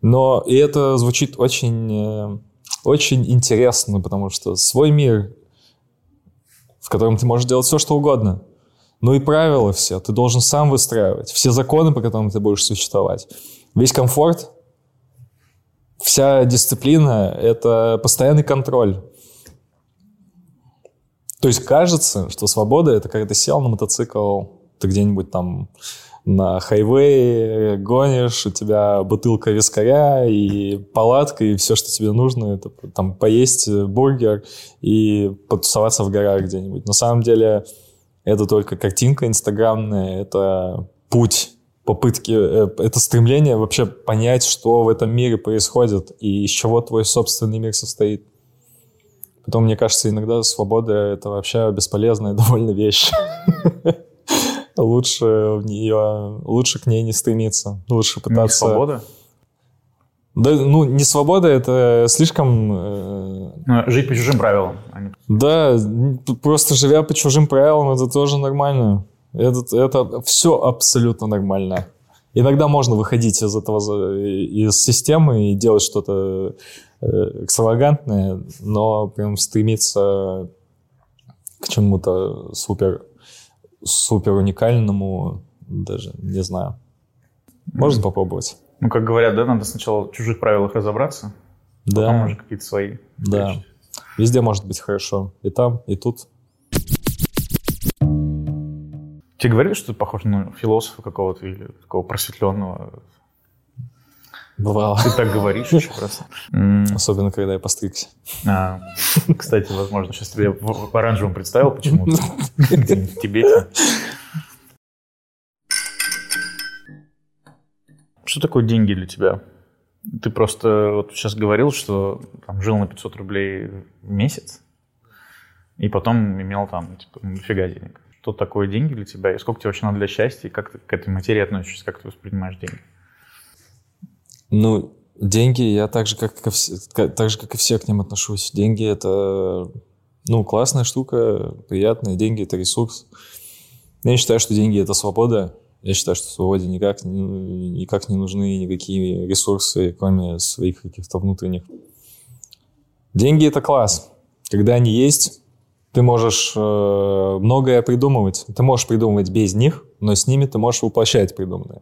но и это звучит очень, очень интересно, потому что свой мир, в котором ты можешь делать все, что угодно – ну и правила все ты должен сам выстраивать. Все законы, по которым ты будешь существовать. Весь комфорт, вся дисциплина — это постоянный контроль. То есть кажется, что свобода — это когда ты сел на мотоцикл, ты где-нибудь там на хайвее гонишь, у тебя бутылка вискаря и палатка, и все, что тебе нужно, это там поесть бургер и потусоваться в горах где-нибудь. На самом деле это только картинка инстаграмная, это путь попытки, э, это стремление вообще понять, что в этом мире происходит и из чего твой собственный мир состоит. Потом, мне кажется, иногда свобода — это вообще бесполезная довольно вещь. Лучше в нее, лучше к ней не стремиться. Лучше пытаться... Свобода? Да, ну, не свобода, это слишком... Э... Ну, жить по чужим правилам. А не... Да, просто живя по чужим правилам, это тоже нормально. Это, это все абсолютно нормально. Иногда можно выходить из этого, из системы и делать что-то э, экстравагантное, но прям стремиться к чему-то супер, супер уникальному, даже не знаю. Можно попробовать. Ну, как говорят, да, надо сначала в чужих правилах разобраться, Да. потом уже какие-то свои. Да. включить. Везде может быть хорошо. И там, и тут. Тебе говорили, что ты похож на философа какого-то или такого просветленного? Бывало. Ты так говоришь еще просто. Особенно, когда я постригся. а, Кстати, возможно, сейчас тебе в оранжевом представил почему-то. Где-нибудь Что такое деньги для тебя? Ты просто вот сейчас говорил, что там, жил на 500 рублей в месяц, и потом имел там типа, дофига денег. Что такое деньги для тебя, и сколько тебе вообще надо для счастья, и как ты к этой материи относишься, как ты воспринимаешь деньги? Ну, деньги, я так же, как, ко так же, как и все к ним отношусь. Деньги — это, ну, классная штука, приятная. Деньги — это ресурс. Я считаю, что деньги — это свобода. Я считаю, что свободе никак, не- никак не нужны никакие ресурсы, кроме своих каких-то внутренних. Деньги — это класс. Когда они есть, ты можешь э, многое придумывать. Ты можешь придумывать без них, но с ними ты можешь воплощать придуманное.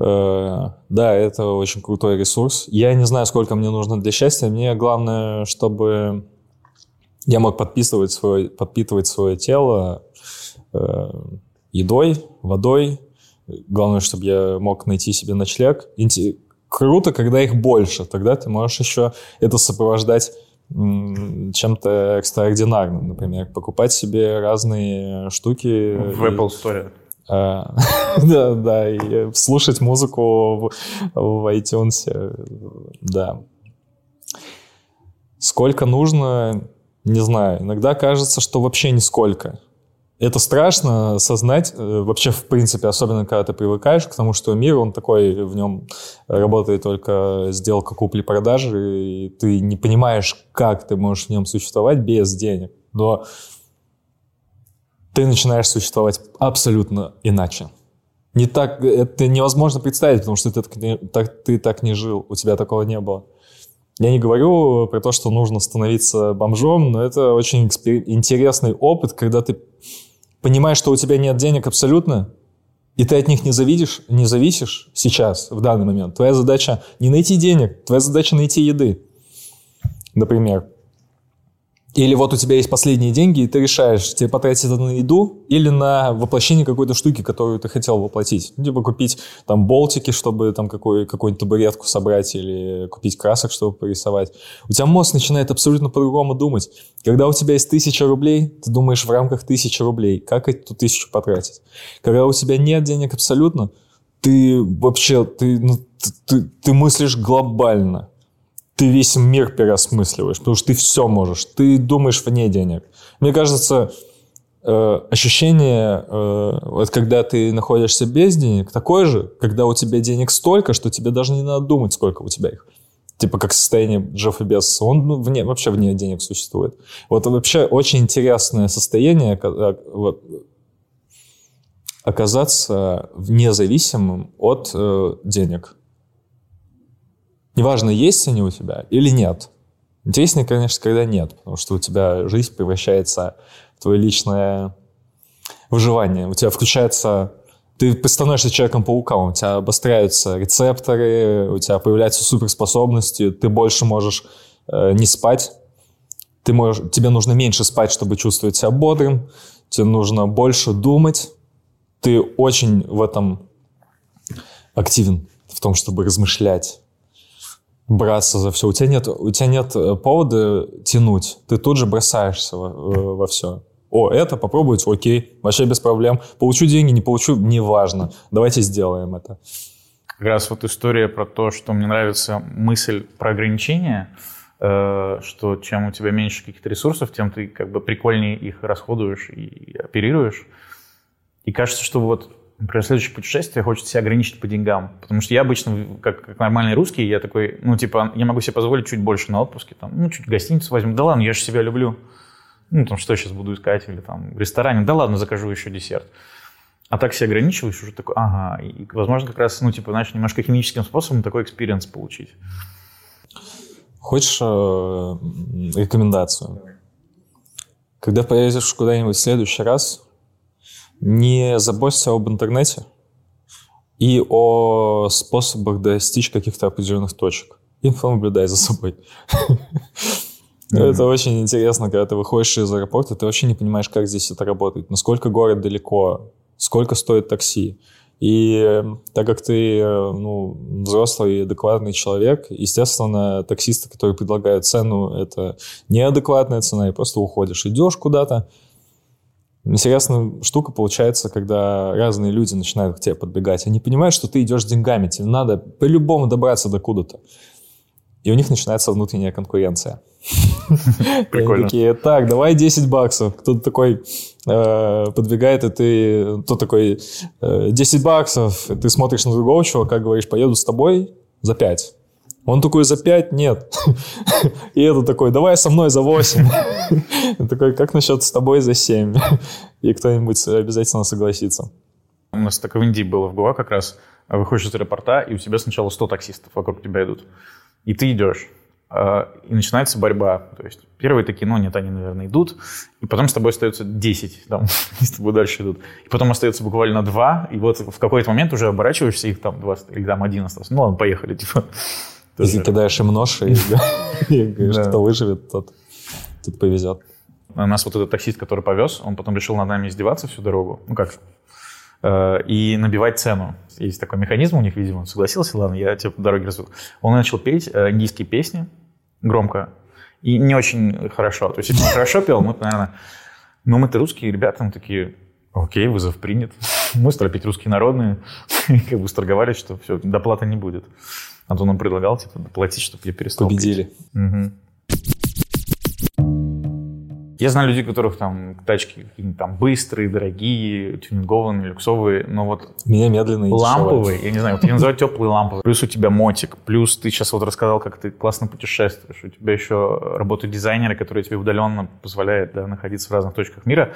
Э, Да, это очень крутой ресурс. Я не знаю, сколько мне нужно для счастья. Мне главное, чтобы я мог подписывать свое, подпитывать свое тело э, едой, водой. Главное, чтобы я мог найти себе ночлег. Инте- Круто, когда их больше. Тогда ты можешь еще это сопровождать чем-то экстраординарным. Например, покупать себе разные штуки. В Apple Store. А, Да, да, и слушать музыку в, в iTunes, да. Сколько нужно, не знаю. Иногда кажется, что вообще нисколько. Это страшно осознать, э, вообще, в принципе, особенно когда ты привыкаешь к тому, что мир, он такой, в нем работает только сделка купли-продажи, и ты не понимаешь, как ты можешь в нем существовать без денег. Но ты начинаешь существовать абсолютно иначе. Не так, это невозможно представить, потому что ты так, так- ты так не жил, у тебя такого не было. Я не говорю про то, что нужно становиться бомжом, но это очень интересный опыт, когда ты понимаешь, что у тебя нет денег абсолютно, и ты от них не зависишь, не зависишь сейчас, в данный момент. Твоя задача не найти денег, твоя задача найти еды, например. Или вот у тебя есть последние деньги, и ты решаешь, тебе потратить это на еду или на воплощение какой-то штуки, которую ты хотел воплотить. Ну, Типа купить там болтики, чтобы там какой, какую-нибудь табуретку собрать, или купить красок, чтобы порисовать. У тебя мозг начинает абсолютно по-другому думать. Когда у тебя есть тысяча рублей, ты думаешь в рамках тысячи рублей, как эту тысячу потратить. Когда у тебя нет денег абсолютно, ты вообще, ты, ну, ты, ты- ты мыслишь глобально ты весь мир переосмысливаешь, потому что ты все можешь, ты думаешь вне денег. Мне кажется, э, ощущение, э, вот когда ты находишься без денег, такое же, когда у тебя денег столько, что тебе даже не надо думать, сколько у тебя их. Типа как состояние Джеффа Безоса. Он ну, вне, вообще вне денег существует. Вот вообще очень интересное состояние ока- вот, оказаться независимым от э, денег. Неважно, есть они у тебя или нет. Интереснее, конечно, когда нет, потому что у тебя жизнь превращается в твое личное выживание. У тебя включается... Ты становишься человеком-пауком, у тебя обостряются рецепторы, у тебя появляются суперспособности, ты больше можешь э, не спать, ты можешь, тебе нужно меньше спать, чтобы чувствовать себя бодрым, тебе нужно больше думать, ты очень в этом активен, в том, чтобы размышлять, браться за все. У тебя нет, у тебя нет э, повода тянуть. Ты тут же бросаешься во, э, во все. О, это попробовать, окей, вообще без проблем. Получу деньги, не получу, неважно. Давайте сделаем это. Как раз вот история про то, что мне нравится мысль про ограничения, э, что чем у тебя меньше каких-то ресурсов, тем ты как бы прикольнее их расходуешь и оперируешь. И кажется, что вот, например, следующее путешествие хочет себя ограничить по деньгам. Потому что я обычно, как, как нормальный русский, я такой, ну, типа, я могу себе позволить чуть больше на отпуске, там, ну, чуть гостиницу возьму. Да ладно, я же себя люблю. Ну, там, что я сейчас буду искать? Или там в ресторане. Да ладно, закажу еще десерт. А так себя ограничиваешь, уже такой, ага. И, возможно, как раз, ну, типа, знаешь, немножко химическим способом такой experience получить. Хочешь э, рекомендацию? когда поедешь куда-нибудь в следующий раз, не заботься об интернете и о способах достичь каких-то определенных точек. И понаблюдай за собой. Это очень интересно, когда ты выходишь из аэропорта, ты вообще не понимаешь, как здесь это работает, насколько город далеко, сколько стоит такси. И э, так как ты э, ну, взрослый и адекватный человек, естественно, таксисты, которые предлагают цену, это неадекватная цена, и просто уходишь. Идешь куда-то. Интересная штука получается, когда разные люди начинают к тебе подбегать. Они понимают, что ты идешь деньгами, тебе надо по-любому добраться до куда-то. И у них начинается внутренняя конкуренция. Прикольно. такие, так, давай 10 баксов. Кто-то такой э, подбегает, и ты... Кто такой, э, 10 баксов. И ты смотришь на другого чувака, говоришь, поеду с тобой за 5. Он такой, за 5? Нет. И это такой, давай со мной за 8. такой, как насчет с тобой за 7? И кто-нибудь обязательно согласится. У нас так в Индии было в Гоа как раз. Выходишь из аэропорта, и у тебя сначала 100 таксистов вокруг тебя идут. И ты идешь. А, и начинается борьба. То есть первые такие, ну нет, они, наверное, идут, и потом с тобой остается 10, там, и с тобой дальше идут. И потом остается буквально 2, и вот в какой-то момент уже оборачиваешься, их там 20 или там 1 осталось. Ну ладно, поехали, типа. И ты кидаешь им нож, и говоришь, кто выживет, тот тут повезет. У нас вот этот таксист, который повез, он потом решил над нами издеваться всю дорогу. Ну как, Э, и набивать цену. Есть такой механизм у них, видимо, он согласился, ладно, я тебе по дороге разведу. Он начал петь э, индийские песни громко и не очень хорошо. То есть, если он хорошо пел, мы, наверное, ну, мы-то русские ребята, мы такие, окей, вызов принят. Мы стали петь русские народные, и как бы сторговались, что все, доплаты не будет. А то нам предлагал, типа, доплатить, чтобы я перестал Победили. Угу. Я знаю людей, у которых там тачки там быстрые, дорогие, тюнингованные, люксовые, но вот... Меня медленные Ламповые, я не знаю, вот я называю теплые ламповые. Плюс у тебя мотик, плюс ты сейчас вот рассказал, как ты классно путешествуешь, у тебя еще работают дизайнеры, которые тебе удаленно позволяют да, находиться в разных точках мира.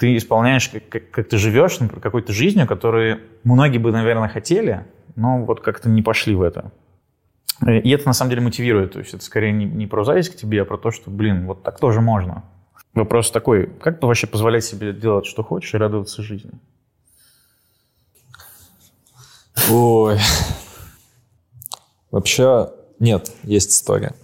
Ты исполняешь, как, как, как ты живешь, какой-то жизнью, которую многие бы, наверное, хотели, но вот как-то не пошли в это. И это на самом деле мотивирует. То есть это скорее не, не про зависть к тебе, а про то, что, блин, вот так тоже можно. Вопрос такой, как вообще позволять себе делать, что хочешь, и радоваться жизни? Ой. Вообще, нет, есть история.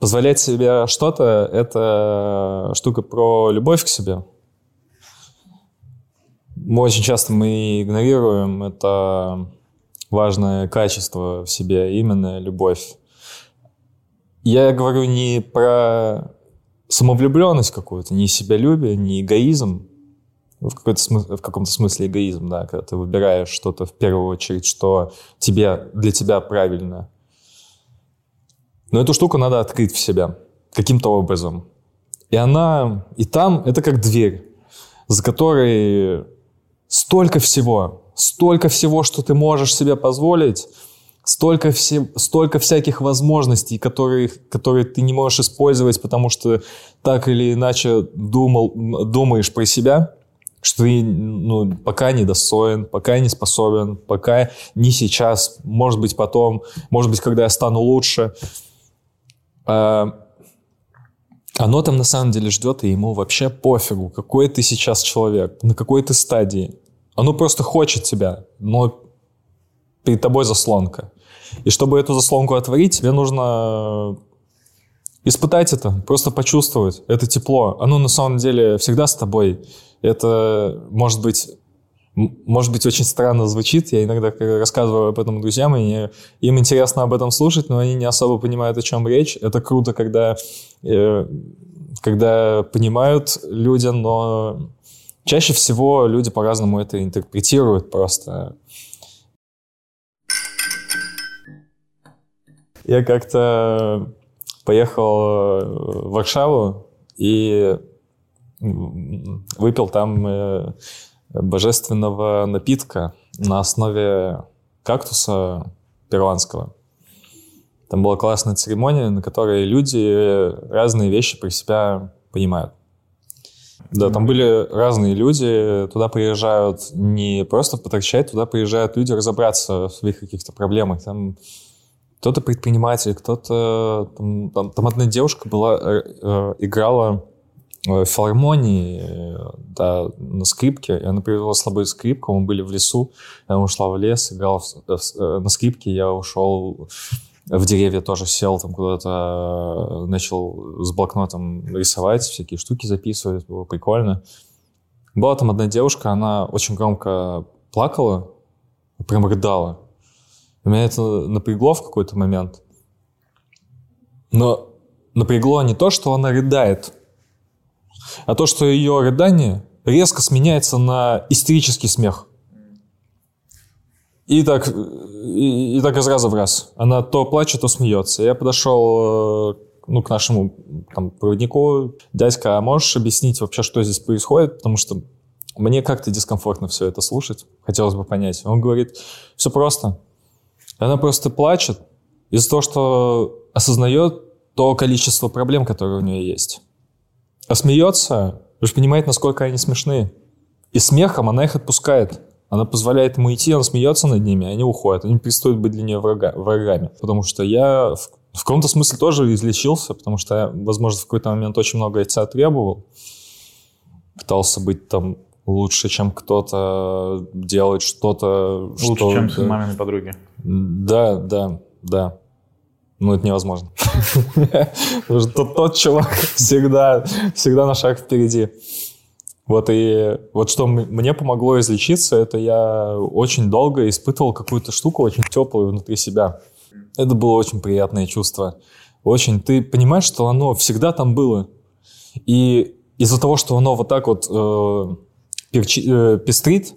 Позволять себе что-то – это штука про любовь к себе. Мы очень часто мы игнорируем это важное качество в себе, именно любовь. Я говорю не про самовлюбленность какую-то, не себялюбие, не эгоизм, в, в каком-то смысле эгоизм, да, когда ты выбираешь что-то в первую очередь, что тебе, для тебя правильно. Но эту штуку надо открыть в себя каким-то образом. И она, и там, это как дверь, за которой столько всего, столько всего, что ты можешь себе позволить, столько, все, столько всяких возможностей, которые, которые ты не можешь использовать, потому что так или иначе думал, думаешь про себя, что ты ну, пока не достоин, пока не способен, пока не сейчас, может быть потом, может быть, когда я стану лучше. А, оно там на самом деле ждет, и ему вообще пофигу, какой ты сейчас человек, на какой ты стадии. Оно просто хочет тебя, но перед тобой заслонка. И чтобы эту заслонку отворить, тебе нужно испытать это, просто почувствовать это тепло. Оно на самом деле всегда с тобой. Это может быть может быть, очень странно звучит. Я иногда рассказываю об этом друзьям, и им интересно об этом слушать, но они не особо понимают, о чем речь. Это круто, когда, э, когда понимают люди, но Чаще всего люди по-разному это интерпретируют просто. Я как-то поехал в Варшаву и выпил там э, божественного напитка на основе кактуса перуанского. Там была классная церемония, на которой люди разные вещи про себя понимают. Да, там были разные люди, туда приезжают не просто поторчать, туда приезжают люди разобраться в своих каких-то проблемах. Там кто-то предприниматель, кто-то... Там, там, там одна девушка была, э, э, играла филармонии, э, да, на скрипке, и она привела с собой скрипку, мы были в лесу, она ушла в лес, играла в, в, на скрипке, я ушел в деревья тоже сел, там куда-то начал с блокнотом рисовать, всякие штуки записывать, было прикольно. Была там одна девушка, она очень громко плакала, прям рыдала. Меня это напрягло в какой-то момент. Но напрягло не то, что она рыдает, а то, что ее рыдание резко сменяется на истерический смех. И так, и, и так из раза в раз. Она то плачет, то смеется. Я подошел э, ну, к нашему там, проводнику. Дядька, а можешь объяснить вообще, что здесь происходит? Потому что мне как-то дискомфортно все это слушать. Хотелось бы понять. Он говорит, все просто. Она просто плачет из-за того, что осознает то количество проблем, которые у нее есть. А смеется, вы же понимаете, насколько они смешные. И смехом она их отпускает. Она позволяет ему идти, он смеется над ними, они уходят. Они перестают быть для нее врага, врагами. Потому что я в, в каком-то смысле тоже излечился, потому что я, возможно, в какой-то момент очень много от себя требовал. Пытался быть там лучше, чем кто-то, делать что-то... Лучше, что чем с маминой подруги. Да, да, да. Ну, это невозможно. Потому что тот чувак всегда, всегда на шаг впереди. Вот и вот что мне помогло излечиться, это я очень долго испытывал какую-то штуку очень теплую внутри себя. Это было очень приятное чувство. Очень. Ты понимаешь, что оно всегда там было. И из-за того, что оно вот так вот э, перчи, э, пестрит,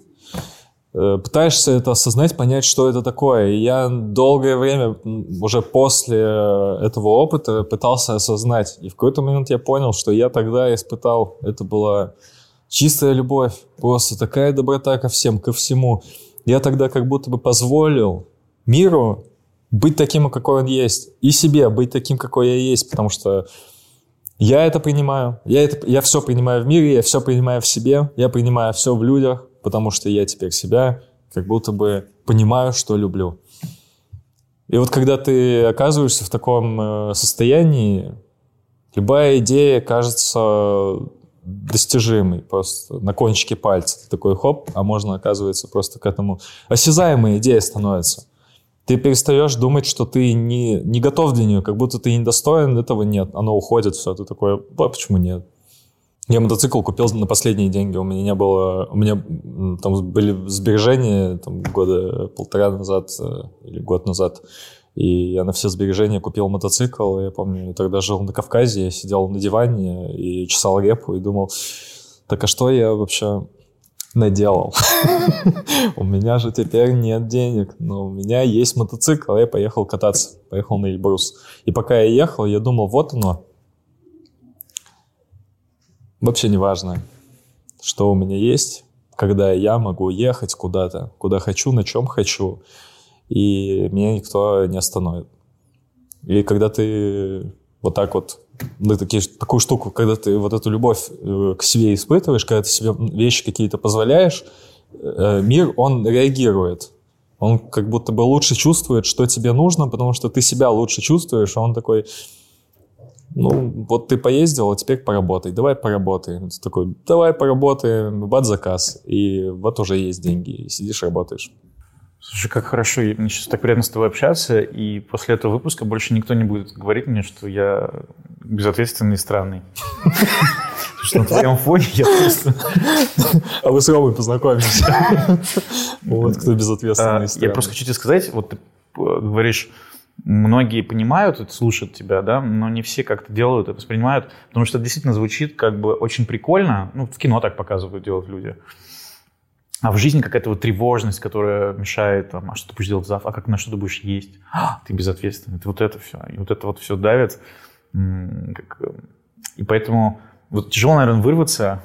пытаешься это осознать, понять, что это такое. И я долгое время, уже после этого опыта, пытался осознать. И в какой-то момент я понял, что я тогда испытал. Это было чистая любовь, просто такая доброта ко всем, ко всему. Я тогда как будто бы позволил миру быть таким, какой он есть, и себе быть таким, какой я есть, потому что я это принимаю, я, это, я все принимаю в мире, я все принимаю в себе, я принимаю все в людях, потому что я теперь себя как будто бы понимаю, что люблю. И вот когда ты оказываешься в таком э, состоянии, любая идея кажется достижимый, просто на кончике пальца. Ты такой хоп, а можно, оказывается, просто к этому... Осязаемая идея становится. Ты перестаешь думать, что ты не, не готов для нее, как будто ты недостоин, этого нет. Оно уходит, все. Ты такой, а почему нет? Я мотоцикл купил на последние деньги. У меня не было... У меня там были сбережения там, года полтора назад э, или год назад. И я на все сбережения купил мотоцикл. Я помню, я тогда жил на Кавказе, я сидел на диване и чесал репу и думал, так а что я вообще наделал? У меня же теперь нет денег, но у меня есть мотоцикл, я поехал кататься, поехал на Эльбрус. И пока я ехал, я думал, вот оно. Вообще не важно, что у меня есть, когда я могу ехать куда-то, куда хочу, на чем хочу и меня никто не остановит. И когда ты вот так вот, ну, такие, такую штуку, когда ты вот эту любовь э, к себе испытываешь, когда ты себе вещи какие-то позволяешь, э, мир, он реагирует. Он как будто бы лучше чувствует, что тебе нужно, потому что ты себя лучше чувствуешь, а он такой, ну, вот ты поездил, а теперь поработай, давай поработай. Ты такой, давай поработаем, бат заказ, и вот уже есть деньги, и сидишь, работаешь. Слушай, как хорошо, мне сейчас так приятно с тобой общаться, и после этого выпуска больше никто не будет говорить мне, что я безответственный и странный. Что на твоем фоне я просто... А вы с Ромой познакомимся. Вот кто безответственный и странный. Я просто хочу тебе сказать, вот ты говоришь, многие понимают слушают тебя, да, но не все как-то делают это, воспринимают, потому что это действительно звучит как бы очень прикольно, ну, в кино так показывают, делают люди. А в жизни какая-то вот тревожность, которая мешает, там, а что ты будешь делать завтра, а как на что ты будешь есть, а, ты безответственный, ты вот это все, и вот это вот все давит. Как, и поэтому вот тяжело, наверное, вырваться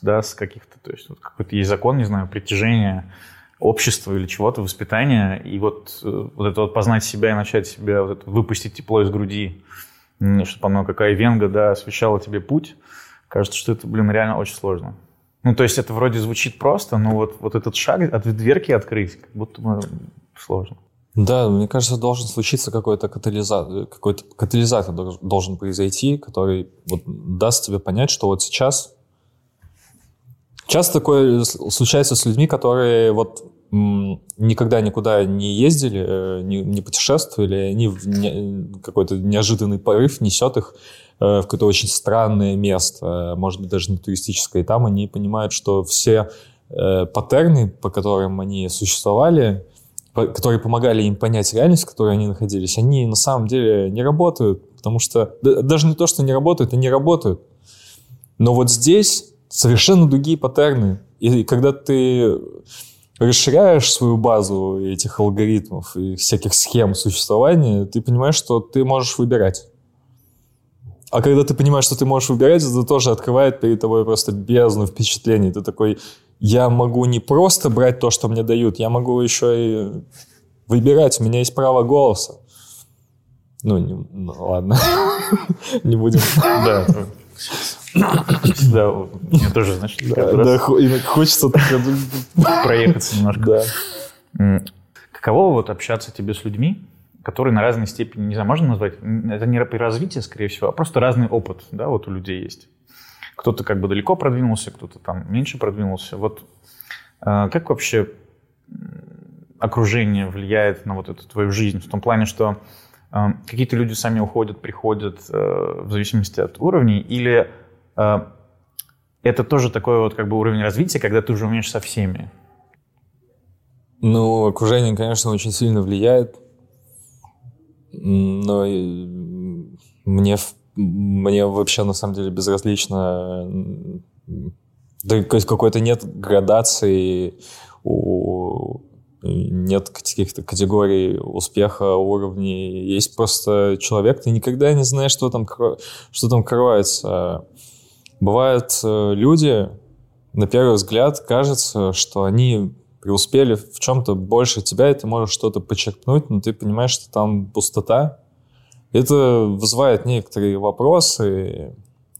да, с каких-то, то есть вот какой-то есть закон, не знаю, притяжения общества или чего-то, воспитания, и вот, э, вот это вот познать себя и начать себя, вот это, выпустить тепло из груди, чтобы оно, какая венга, да, освещала тебе путь, кажется, что это, блин, реально очень сложно. Ну, то есть это вроде звучит просто, но вот, вот этот шаг от дверки открыть, как будто бы сложно. Да, мне кажется, должен случиться какой-то катализатор, какой-то катализатор должен произойти, который вот даст тебе понять, что вот сейчас... Часто такое случается с людьми, которые вот никогда никуда не ездили, э, не, не путешествовали, они в не, какой-то неожиданный порыв несет их э, в какое-то очень странное место, может быть, даже не туристическое, и там они понимают, что все э, паттерны, по которым они существовали, которые помогали им понять реальность, в которой они находились, они на самом деле не работают, потому что даже не то, что не работают, они работают. Но вот здесь совершенно другие паттерны. И когда ты расширяешь свою базу этих алгоритмов и всяких схем существования, ты понимаешь, что ты можешь выбирать. А когда ты понимаешь, что ты можешь выбирать, это тоже открывает перед тобой просто бездну впечатлений. Ты такой, я могу не просто брать то, что мне дают, я могу еще и выбирать, у меня есть право голоса. Ну, не, ну ладно, не будем. Да, да, мне тоже, значит, да, хочется проехаться немножко. Да. Каково вот общаться тебе с людьми, которые на разной степени, не знаю, можно назвать, это не развитие, скорее всего, а просто разный опыт, да, вот у людей есть. Кто-то как бы далеко продвинулся, кто-то там меньше продвинулся. Вот э, как вообще окружение влияет на вот эту твою жизнь? В том плане, что какие-то люди сами уходят, приходят э, в зависимости от уровней, или это тоже такой вот как бы уровень развития, когда ты уже умеешь со всеми? Ну, окружение, конечно, очень сильно влияет, но мне мне вообще на самом деле безразлично. Да, какой-то нет градации, у, нет каких-то категорий успеха, уровней. Есть просто человек, ты никогда не знаешь, что там, что там кроется. Бывают э, люди, на первый взгляд кажется, что они преуспели в чем-то больше тебя, и ты можешь что-то подчеркнуть, но ты понимаешь, что там пустота, это вызывает некоторые вопросы,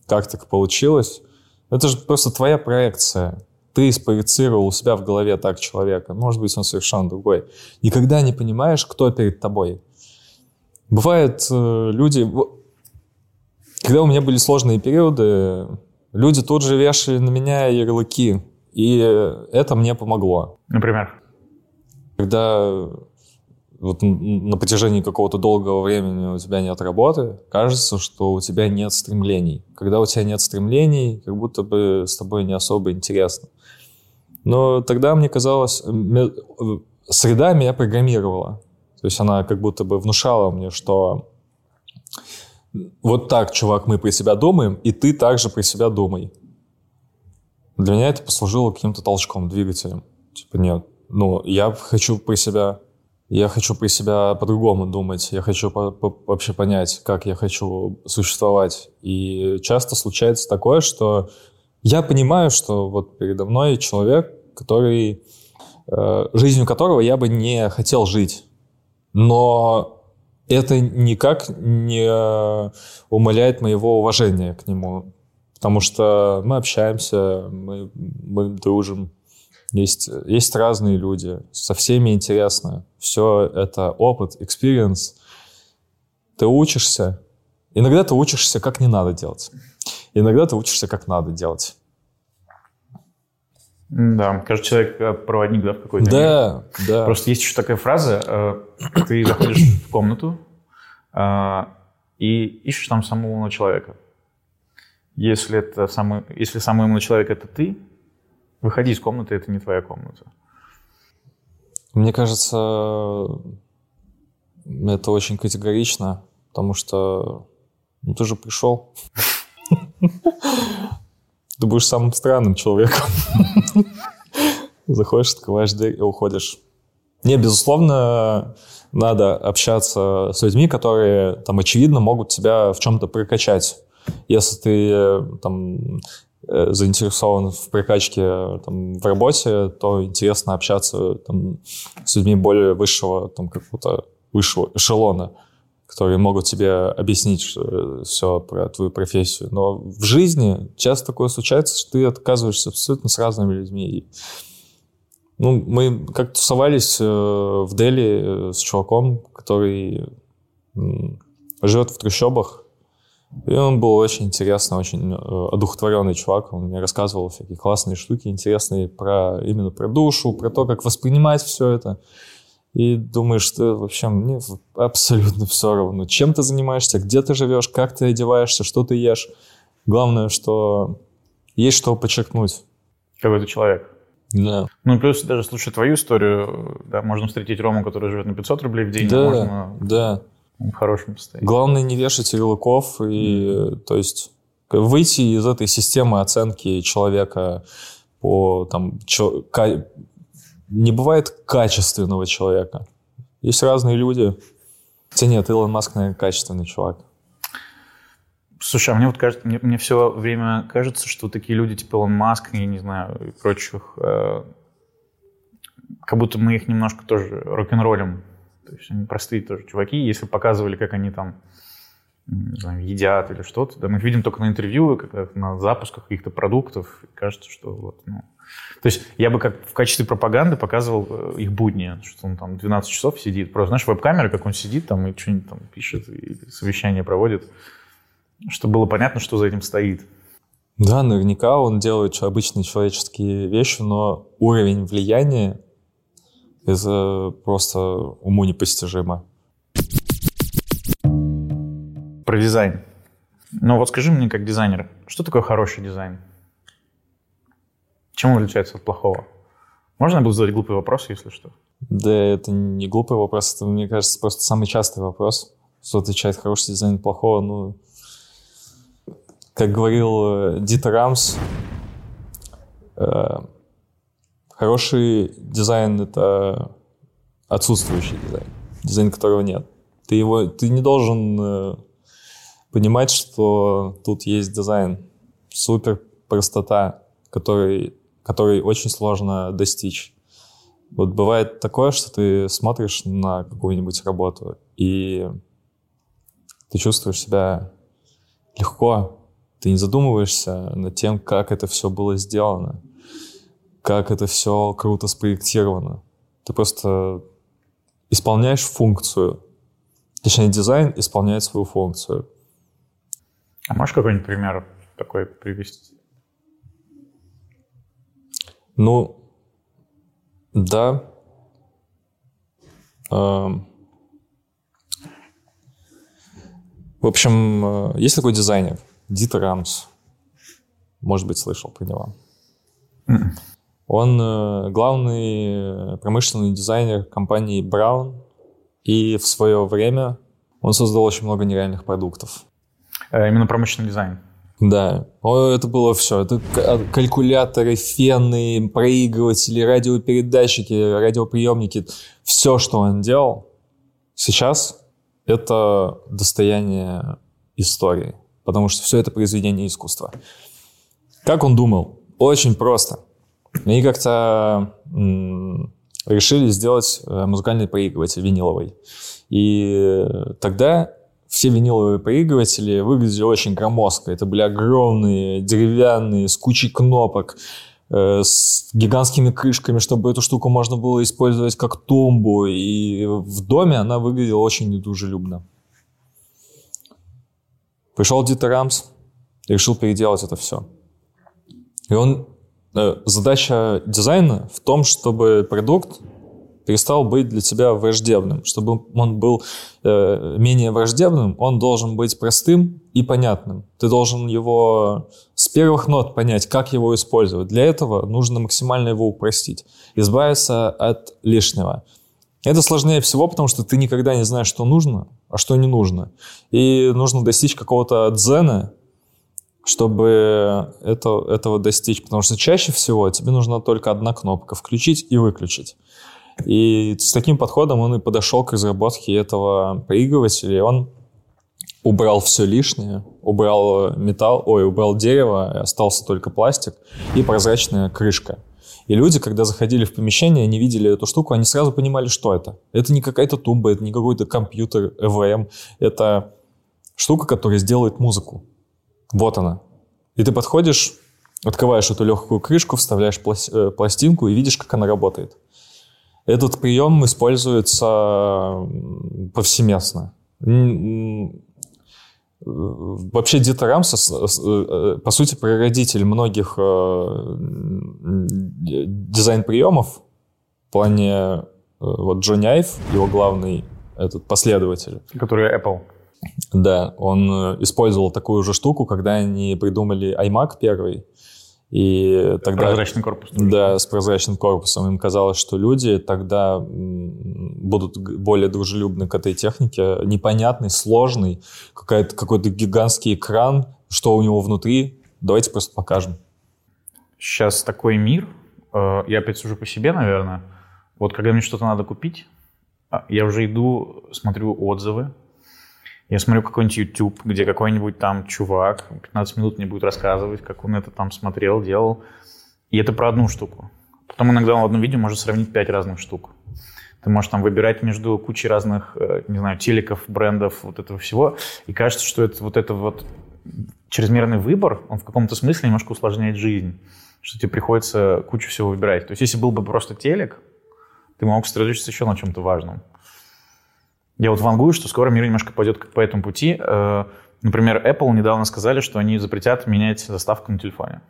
как так получилось. Это же просто твоя проекция. Ты спроецировал у себя в голове так человека. Может быть, он совершенно другой. Никогда не понимаешь, кто перед тобой. Бывает, э, люди... Когда у меня были сложные периоды, люди тут же вешали на меня ярлыки. И это мне помогло. Например? Когда вот на протяжении какого-то долгого времени у тебя нет работы, кажется, что у тебя нет стремлений. Когда у тебя нет стремлений, как будто бы с тобой не особо интересно. Но тогда мне казалось, среда меня программировала. То есть она как будто бы внушала мне, что вот так, чувак, мы про себя думаем, и ты также про себя думай. Для меня это послужило каким-то толчком, двигателем. Типа, нет, ну, я хочу про себя я хочу про себя по-другому думать, я хочу по -по вообще понять, как я хочу существовать. И часто случается такое, что я понимаю, что вот передо мной человек, который, э, жизнью которого я бы не хотел жить. Но это никак не умаляет моего уважения к нему. Потому что мы общаемся, мы, мы дружим, есть, есть разные люди, со всеми интересно. Все это опыт, experience. Ты учишься. Иногда ты учишься, как не надо делать. Иногда ты учишься, как надо делать. Да, каждый человек э, проводник, да, в какой-то Да, мир. да. Просто есть еще такая фраза, э, ты заходишь в комнату э, и ищешь там самого умного человека. Если, это самый, если самый умный человек — это ты, Выходи из комнаты, это не твоя комната. Мне кажется, это очень категорично, потому что ну, ты же пришел. Ты будешь самым странным человеком. Заходишь, открываешь дверь и уходишь. Не, безусловно, надо общаться с людьми, которые там, очевидно, могут тебя в чем-то прокачать. Если ты там Э, заинтересован в прокачке там, в работе, то интересно общаться там, с людьми более высшего, там, какого-то высшего эшелона, которые могут тебе объяснить все про твою профессию. Но в жизни часто такое случается, что ты отказываешься абсолютно с разными людьми. Ну, мы как тусовались э, в Дели э, с чуваком, который живет в трущобах. И он был очень интересный, очень э, одухотворенный чувак. Он мне рассказывал всякие классные штуки, интересные про именно про душу, про то, как воспринимать все это. И думаешь, что вообще мне абсолютно все равно, чем ты занимаешься, где ты живешь, как ты одеваешься, что ты ешь. Главное, что есть что подчеркнуть. Какой ты человек. Да. Ну, плюс даже слушая твою историю, да, можно встретить Рому, который живет на 500 рублей в день, Да, можно да. в хорошем состоянии. Главное не вешать ярлыков и, то есть, выйти из этой системы оценки человека по там чё- не бывает качественного человека. Есть разные люди. Хотя нет, Илон Маск, наверное, качественный чувак. Слушай, а мне вот кажется, мне, мне все время кажется, что такие люди типа Илон Маск, я не знаю, и прочих, э, как будто мы их немножко тоже рок-н-роллем. То есть они простые тоже чуваки. Если показывали, как они там знаю, едят или что-то, да, мы их видим только на интервью, когда на запусках каких-то продуктов. Кажется, что вот, ну... То есть я бы как в качестве пропаганды показывал э, их будни, что он там 12 часов сидит. Просто, знаешь, веб-камера, как он сидит там и что-нибудь там пишет, и совещание проводит чтобы было понятно, что за этим стоит. Да, наверняка он делает обычные человеческие вещи, но уровень влияния это просто уму непостижимо. Про дизайн. Ну вот скажи мне, как дизайнер, что такое хороший дизайн? Чем он отличается от плохого? Можно я буду задать глупый вопрос, если что? Да, это не глупый вопрос, это, мне кажется, просто самый частый вопрос. Что отличает хороший дизайн от плохого? Ну, как говорил э, Дитер Рамс, э, хороший дизайн — это отсутствующий дизайн, дизайн которого нет. Ты, его, ты не должен э, понимать, что тут есть дизайн. Супер простота, который, который очень сложно достичь. Вот бывает такое, что ты смотришь на какую-нибудь работу, и ты чувствуешь себя легко, ты не задумываешься над тем, как это все было сделано, как это все круто спроектировано. Ты просто исполняешь функцию. Точнее, дизайн исполняет свою функцию. А можешь какой-нибудь пример такой привести? Ну, да. Эм. В общем, э, есть такой дизайнер, Дитер Рамс. Может быть, слышал про него. Он э, главный промышленный дизайнер компании Brown. И в свое время он создал очень много нереальных продуктов. Э, Именно промышленный дизайн. Да, это было все. Это к- калькуляторы, фены, проигрыватели, радиопередатчики, радиоприемники. Все, что он делал сейчас, это достояние истории. Потому что все это произведение искусства. Как он думал? Очень просто. Они как-то решили сделать э, музыкальный проигрыватель виниловый. И тогда все виниловые проигрыватели выглядели очень громоздко. Это были огромные, деревянные, с кучей кнопок, э, с гигантскими крышками, чтобы эту штуку можно было использовать как тумбу. И в доме она выглядела очень недружелюбно. Пришел Дитер Рамс и решил переделать это все. И он... э, Задача дизайна в том, чтобы продукт перестал быть для тебя враждебным. Чтобы он был э, менее враждебным, он должен быть простым и понятным. Ты должен его с первых нот понять, как его использовать. Для этого нужно максимально его упростить, избавиться от лишнего. Это сложнее всего, потому что ты никогда не знаешь, что нужно, а что не нужно. И нужно достичь какого-то дзена, чтобы это, этого достичь. Потому что чаще всего тебе нужна только одна кнопка — включить и выключить. И с таким подходом он и подошел к разработке этого проигрывателя, и он убрал все лишнее, убрал металл, ой, убрал дерево, остался только пластик и прозрачная крышка. И люди, когда заходили в помещение, они видели эту штуку, они сразу понимали, что это. Это не какая-то тумба, это не какой-то компьютер, ЭВМ. Это штука, которая сделает музыку. Вот она. И ты подходишь, Открываешь эту легкую крышку, вставляешь э, пластинку и видишь, как она работает. Этот прием используется повсеместно. Вообще Дита Рамсос, э, по сути, прародитель многих дизайн-приемов в плане вот Джонни Айв, его главный этот последователь. Который Apple. Да, он использовал такую же штуку, когда они придумали iMac первый. И тогда... Прозрачный корпус. Тоже. Да, с прозрачным корпусом. Им казалось, что люди тогда будут более дружелюбны к этой технике. Непонятный, сложный, какой-то гигантский экран, что у него внутри. Давайте просто покажем. Сейчас такой мир. Э, я опять сужу по себе, наверное. Вот когда мне что-то надо купить, а, я уже иду, смотрю отзывы, я смотрю какой-нибудь YouTube, где какой-нибудь там чувак 15 минут мне будет рассказывать, как он это там смотрел, делал. И это про одну штуку. Потом иногда в одном видео может сравнить 5 разных штук. Ты можешь там выбирать между кучей разных, э, не знаю, телеков, брендов, вот этого всего. И кажется, что это вот это вот чрезмерный выбор, он в каком-то смысле немножко усложняет жизнь. Что тебе приходится кучу всего выбирать. То есть если был бы просто телек, ты мог сосредоточиться еще на чем-то важном. Я вот вангую, что скоро мир немножко пойдет по этому пути. Э, например, Apple недавно сказали, что они запретят менять заставку на телефоне.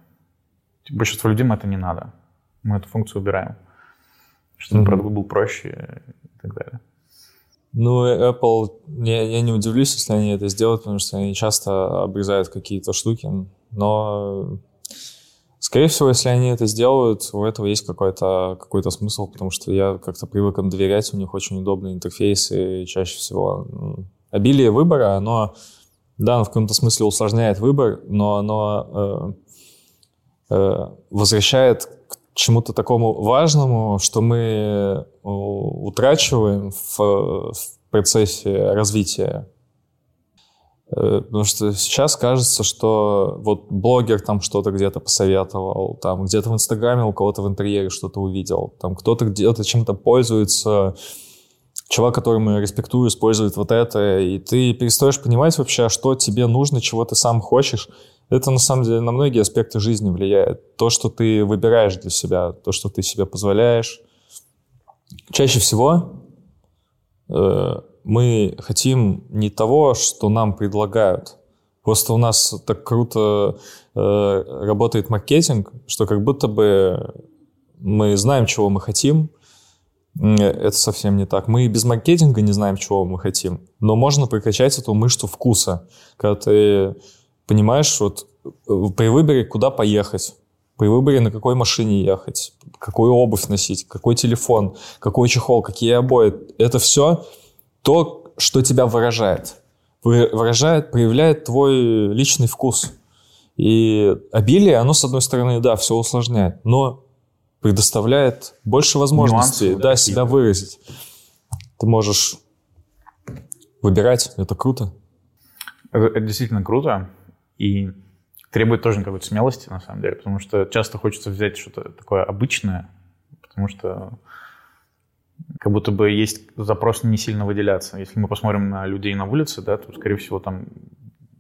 Большинство людям это не надо. Мы эту функцию убираем. Чтобы mm-hmm. продукт был проще и так далее. Ну, Apple, я, я не удивлюсь, если они это сделают, потому что они часто обрезают какие-то штуки, но Скорее всего, если они это сделают, у этого есть какой-то какой смысл, потому что я как-то привык им доверять, у них очень удобный интерфейс, и чаще всего обилие выбора, оно, да, оно в каком-то смысле усложняет выбор, но оно э, э, возвращает к чему-то такому важному, что мы э, утрачиваем в, в процессе развития потому что сейчас кажется, что вот блогер там что-то где-то посоветовал, там где-то в Инстаграме у кого-то в интерьере что-то увидел, там кто-то где-то чем-то пользуется, чувак, которому я респектую, использует вот это, и ты перестаешь понимать вообще, что тебе нужно, чего ты сам хочешь. Это на самом деле на многие аспекты жизни влияет. То, что ты выбираешь для себя, то, что ты себе позволяешь. Чаще всего э, мы хотим не того, что нам предлагают. Просто у нас так круто э, работает маркетинг, что как будто бы мы знаем, чего мы хотим. Это совсем не так. Мы и без маркетинга не знаем, чего мы хотим. Но можно прокачать эту мышцу вкуса. Когда ты понимаешь, вот э, при выборе, куда поехать, при выборе, на какой машине ехать, какую обувь носить, какой телефон, какой чехол, какие обои. Это все то, что тебя выражает. Выражает, проявляет твой личный вкус. И обилие, оно, с одной стороны, да, все усложняет, но предоставляет больше возможностей, Нюансы, да, да, себя выразить. Ты можешь выбирать, это круто. Это, это действительно круто и требует тоже какой-то смелости, на самом деле, потому что часто хочется взять что-то такое обычное, потому что как будто бы есть запрос не сильно выделяться. Если мы посмотрим на людей на улице, да, то, скорее всего, там...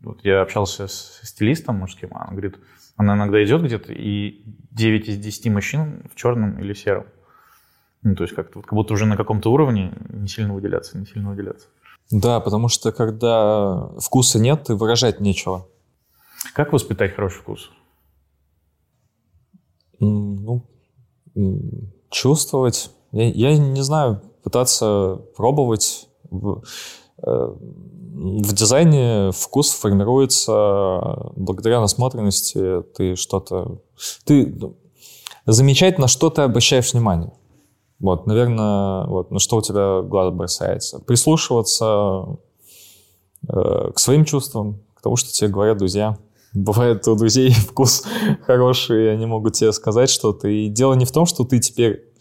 Вот я общался с стилистом мужским, она говорит, она иногда идет где-то, и 9 из 10 мужчин в черном или сером. Ну, то есть как-то, как будто уже на каком-то уровне не сильно выделяться, не сильно выделяться. Да, потому что когда вкуса нет, и выражать нечего. Как воспитать хороший вкус? Ну, чувствовать я, я не знаю, пытаться пробовать. В, э, в дизайне вкус формируется благодаря насмотренности. Ты что-то... Ты замечать, на что ты обращаешь внимание. Вот, наверное, вот, на что у тебя глаз бросается. Прислушиваться э, к своим чувствам, к тому, что тебе говорят друзья. Бывает у друзей вкус хороший, и они могут тебе сказать что-то. И дело не в том, что ты теперь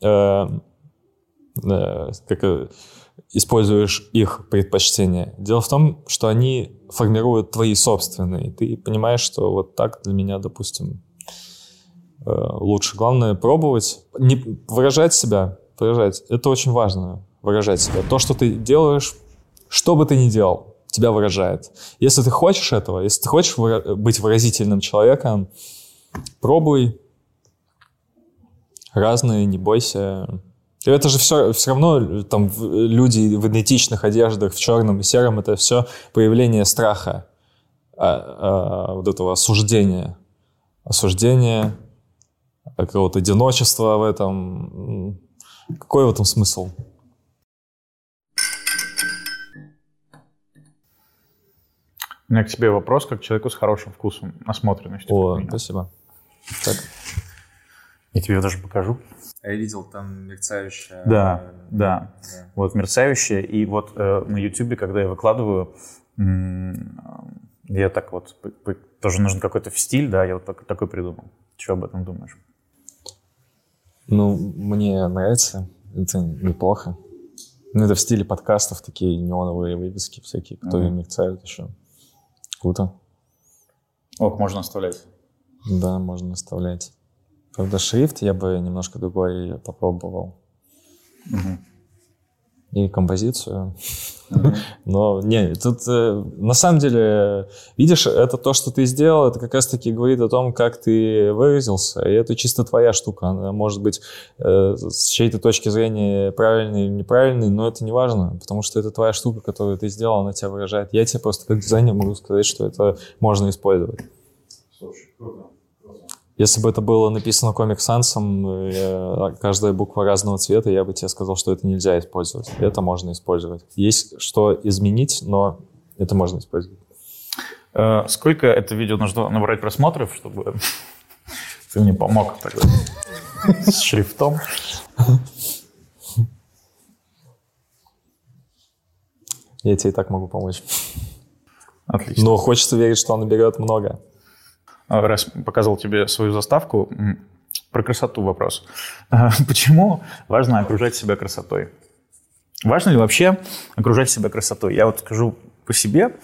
как э, используешь их предпочтения. Дело в том, что они формируют твои собственные. Ты понимаешь, что вот так для меня, допустим, э, лучше. Главное пробовать, не выражать себя, выражать. Это очень важно, выражать себя. То, что ты делаешь, что бы ты ни делал, тебя выражает. Если ты хочешь этого, если ты хочешь быть выразительным человеком, пробуй, разные, не бойся. Это же все, все равно там люди в идентичных одеждах, в черном и сером, это все проявление страха, а, а, вот этого осуждения. Осуждение, какого-то одиночества в этом. Какой в этом смысл? У меня к тебе вопрос, как человеку с хорошим вкусом, насмотренностью. О, спасибо. Так. Я тебе даже покажу. Я видел там мерцающее. Да, да. да. Вот мерцающее. И вот э, на YouTube, когда я выкладываю, я так вот, тоже нужен какой-то стиль, да, я вот так, такой придумал. Что об этом думаешь? Ну, мне нравится. Это неплохо. Ну, это в стиле подкастов, такие неоновые вывески всякие, которые mm-hmm. мерцают еще. Круто. Ок, можно оставлять. Да, можно оставлять. Правда, шрифт я бы немножко другой попробовал. Угу. И композицию. Угу. Но не, тут э, на самом деле, видишь, это то, что ты сделал, это как раз-таки говорит о том, как ты выразился. И это чисто твоя штука. Она может быть э, с чьей-то точки зрения правильной или неправильной, но это не важно, потому что это твоя штука, которую ты сделал, она тебя выражает. Я тебе просто как дизайнер могу сказать, что это можно использовать. Слушай, круто. Если бы это было написано Comic Sans, э, каждая буква разного цвета, я бы тебе сказал, что это нельзя использовать. Это можно использовать. Есть что изменить, но это можно использовать. Э, сколько это видео нужно набрать просмотров, чтобы ты мне помог тогда с шрифтом? Я тебе и так могу помочь. Отлично. Но хочется верить, что он наберет много. А, раз показывал тебе свою заставку, про красоту вопрос. А, почему важно окружать себя красотой? Важно ли вообще окружать себя красотой? Я вот скажу по себе,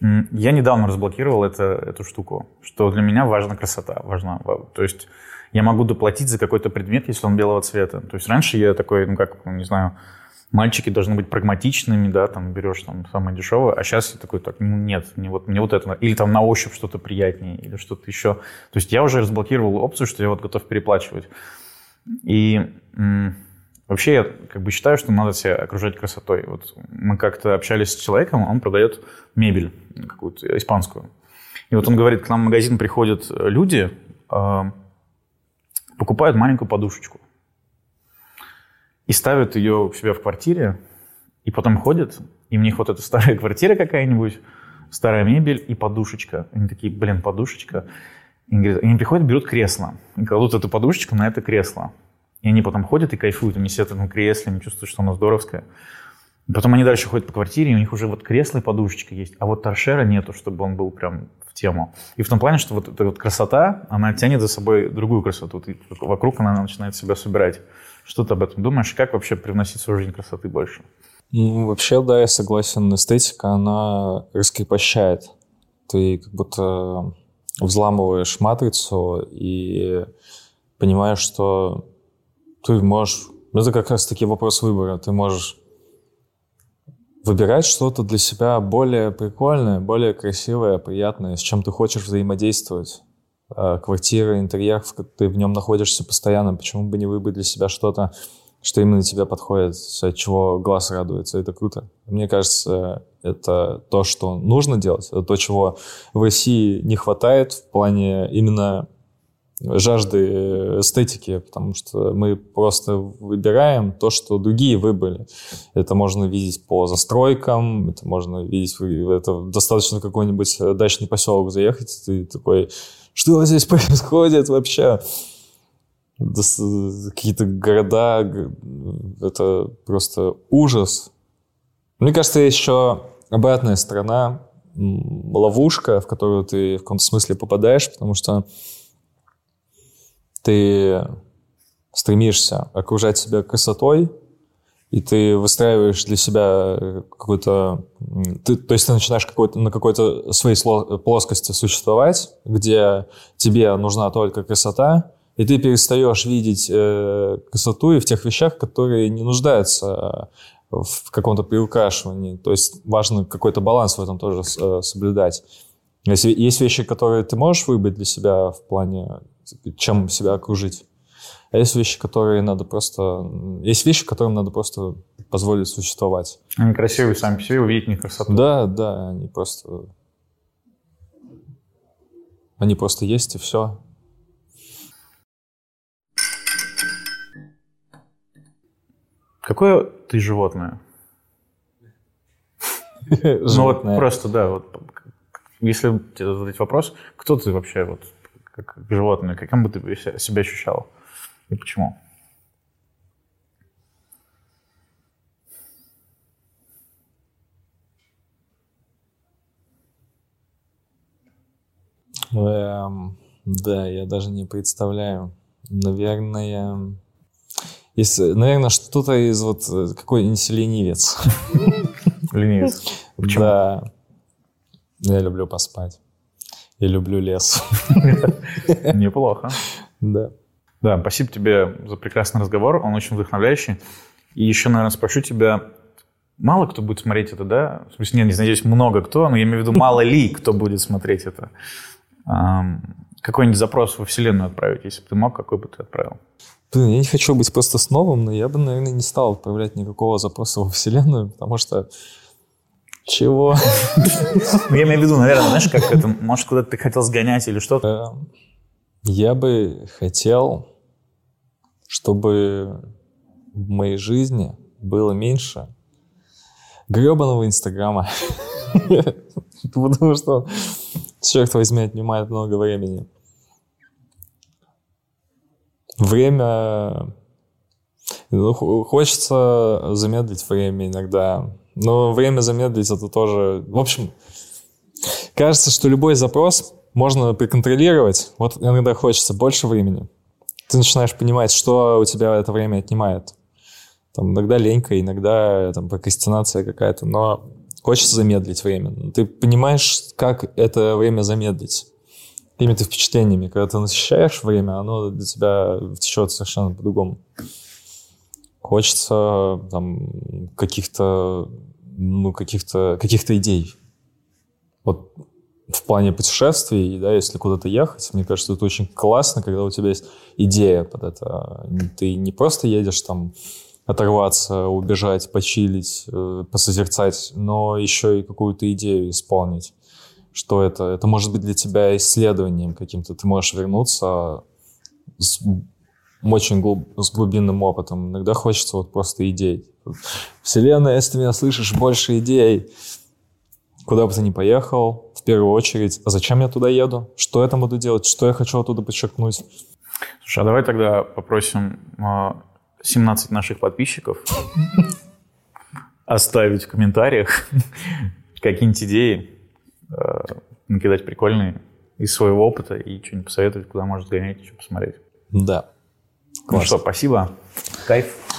я недавно разблокировал это, эту штуку, что для меня важна красота. Важна, то есть я могу доплатить за какой-то предмет, если он белого цвета. То есть раньше я такой, ну как, не знаю, мальчики должны быть прагматичными, да, там берешь там самое дешевое, а сейчас я такой, так, ну нет, мне вот, мне вот это, или там на ощупь что-то приятнее, или что-то еще. То есть я уже разблокировал опцию, что я вот готов переплачивать. И м- вообще я как бы считаю, что надо себя окружать красотой. Вот мы как-то общались с человеком, он продает мебель какую-то испанскую. И вот он говорит, к нам в магазин приходят люди, э, покупают маленькую подушечку и ставят ее у себя в квартире, и потом ходят, и у них вот эта старая квартира какая-нибудь, старая мебель и подушечка. Они такие, блин, подушечка. И они, говорят, они приходят, берут кресло, и кладут эту подушечку на это кресло. И они потом ходят и кайфуют, они сидят в этом кресле, они чувствуют, что оно здоровское. И потом они дальше ходят по квартире, и у них уже вот кресло и подушечка есть, а вот торшера нету, чтобы он был прям в тему. И в том плане, что вот эта вот красота, она тянет за собой другую красоту. И вокруг она начинает себя собирать. Что ты об этом думаешь? Как вообще привносить в свою жизнь красоты больше? Ну, вообще, да, я согласен. Эстетика, она раскрепощает. Ты как будто взламываешь матрицу и понимаешь, что ты можешь... Это как раз-таки вопрос выбора. Ты можешь выбирать что-то для себя более прикольное, более красивое, приятное, с чем ты хочешь взаимодействовать. Э, квартира, интерьер, ты в нем находишься постоянно, почему бы не выбрать для себя что-то, что именно тебе подходит, от чего глаз радуется, это круто. Мне кажется, это то, что нужно делать, это то, чего в России не хватает в плане именно жажды эстетики, потому что мы просто выбираем то, что другие выбрали. Это можно видеть по застройкам, это можно видеть, это достаточно какой-нибудь дачный поселок заехать, ты такой, что здесь происходит вообще? Какие-то города, это просто ужас. Мне кажется, еще обратная сторона, ловушка, в которую ты в каком-то смысле попадаешь, потому что ты стремишься окружать себя красотой, и ты выстраиваешь для себя какой-то... Ты, то есть ты начинаешь какой-то, на какой-то своей плоскости существовать, где тебе нужна только красота, и ты перестаешь видеть э, красоту и в тех вещах, которые не нуждаются в каком-то приукрашивании. То есть важно какой-то баланс в этом тоже э, соблюдать. Если есть вещи, которые ты можешь выбрать для себя в плане чем себя окружить. А есть вещи, которые надо просто... Есть вещи, которым надо просто позволить существовать. Они красивые сами по себе, увидеть них красоту. Да, да, они просто... Они просто есть, и все. Какое ты животное? Ну вот просто, да, вот если тебе задать вопрос, кто ты вообще вот как животное, каким бы ты себя ощущал и почему? Эм, да, я даже не представляю. Наверное, если, наверное, что-то из вот э, какой-нибудь ленивец. Ленивец. Почему? Да. Я люблю поспать. Я люблю лес. Неплохо. Да. Да, спасибо тебе за прекрасный разговор. Он очень вдохновляющий. И еще, наверное, спрошу тебя, мало кто будет смотреть это, да? В смысле, нет, не знаю, здесь много кто, но я имею в виду, мало ли кто будет смотреть это. Какой-нибудь запрос во Вселенную отправить, если бы ты мог, какой бы ты отправил? Блин, я не хочу быть просто с новым, но я бы, наверное, не стал отправлять никакого запроса во Вселенную, потому что чего? Ну, я имею в виду, наверное, знаешь, как это, может, куда-то ты хотел сгонять или что-то? Эм, я бы хотел, чтобы в моей жизни было меньше гребаного Инстаграма. Потому что, черт возьми, отнимает много времени. Время... Ну, хочется замедлить время иногда. Но время замедлить это тоже... В общем, кажется, что любой запрос можно проконтролировать. Вот иногда хочется больше времени. Ты начинаешь понимать, что у тебя это время отнимает. Там иногда ленька, иногда там прокрастинация какая-то, но хочется замедлить время. Ты понимаешь, как это время замедлить какими-то впечатлениями. Когда ты насыщаешь время, оно для тебя течет совершенно по-другому. Хочется там каких-то ну, каких-то каких идей. Вот в плане путешествий, да, если куда-то ехать, мне кажется, это очень классно, когда у тебя есть идея под это. Ты не просто едешь там оторваться, убежать, почилить, э, посозерцать, но еще и какую-то идею исполнить. Что это? Это может быть для тебя исследованием каким-то. Ты можешь вернуться с очень глуб, с глубинным опытом. Иногда хочется вот просто идей. Вселенная, если ты меня слышишь, больше идей. Куда бы ты ни поехал, первую очередь, а зачем я туда еду? Что я там буду делать? Что я хочу оттуда подчеркнуть? Слушай, а давай тогда попросим 17 а, наших подписчиков оставить в комментариях какие-нибудь идеи, а, накидать прикольные из своего опыта и что-нибудь посоветовать, куда может сгонять, что посмотреть. Да. Ну что, спасибо. Кайф.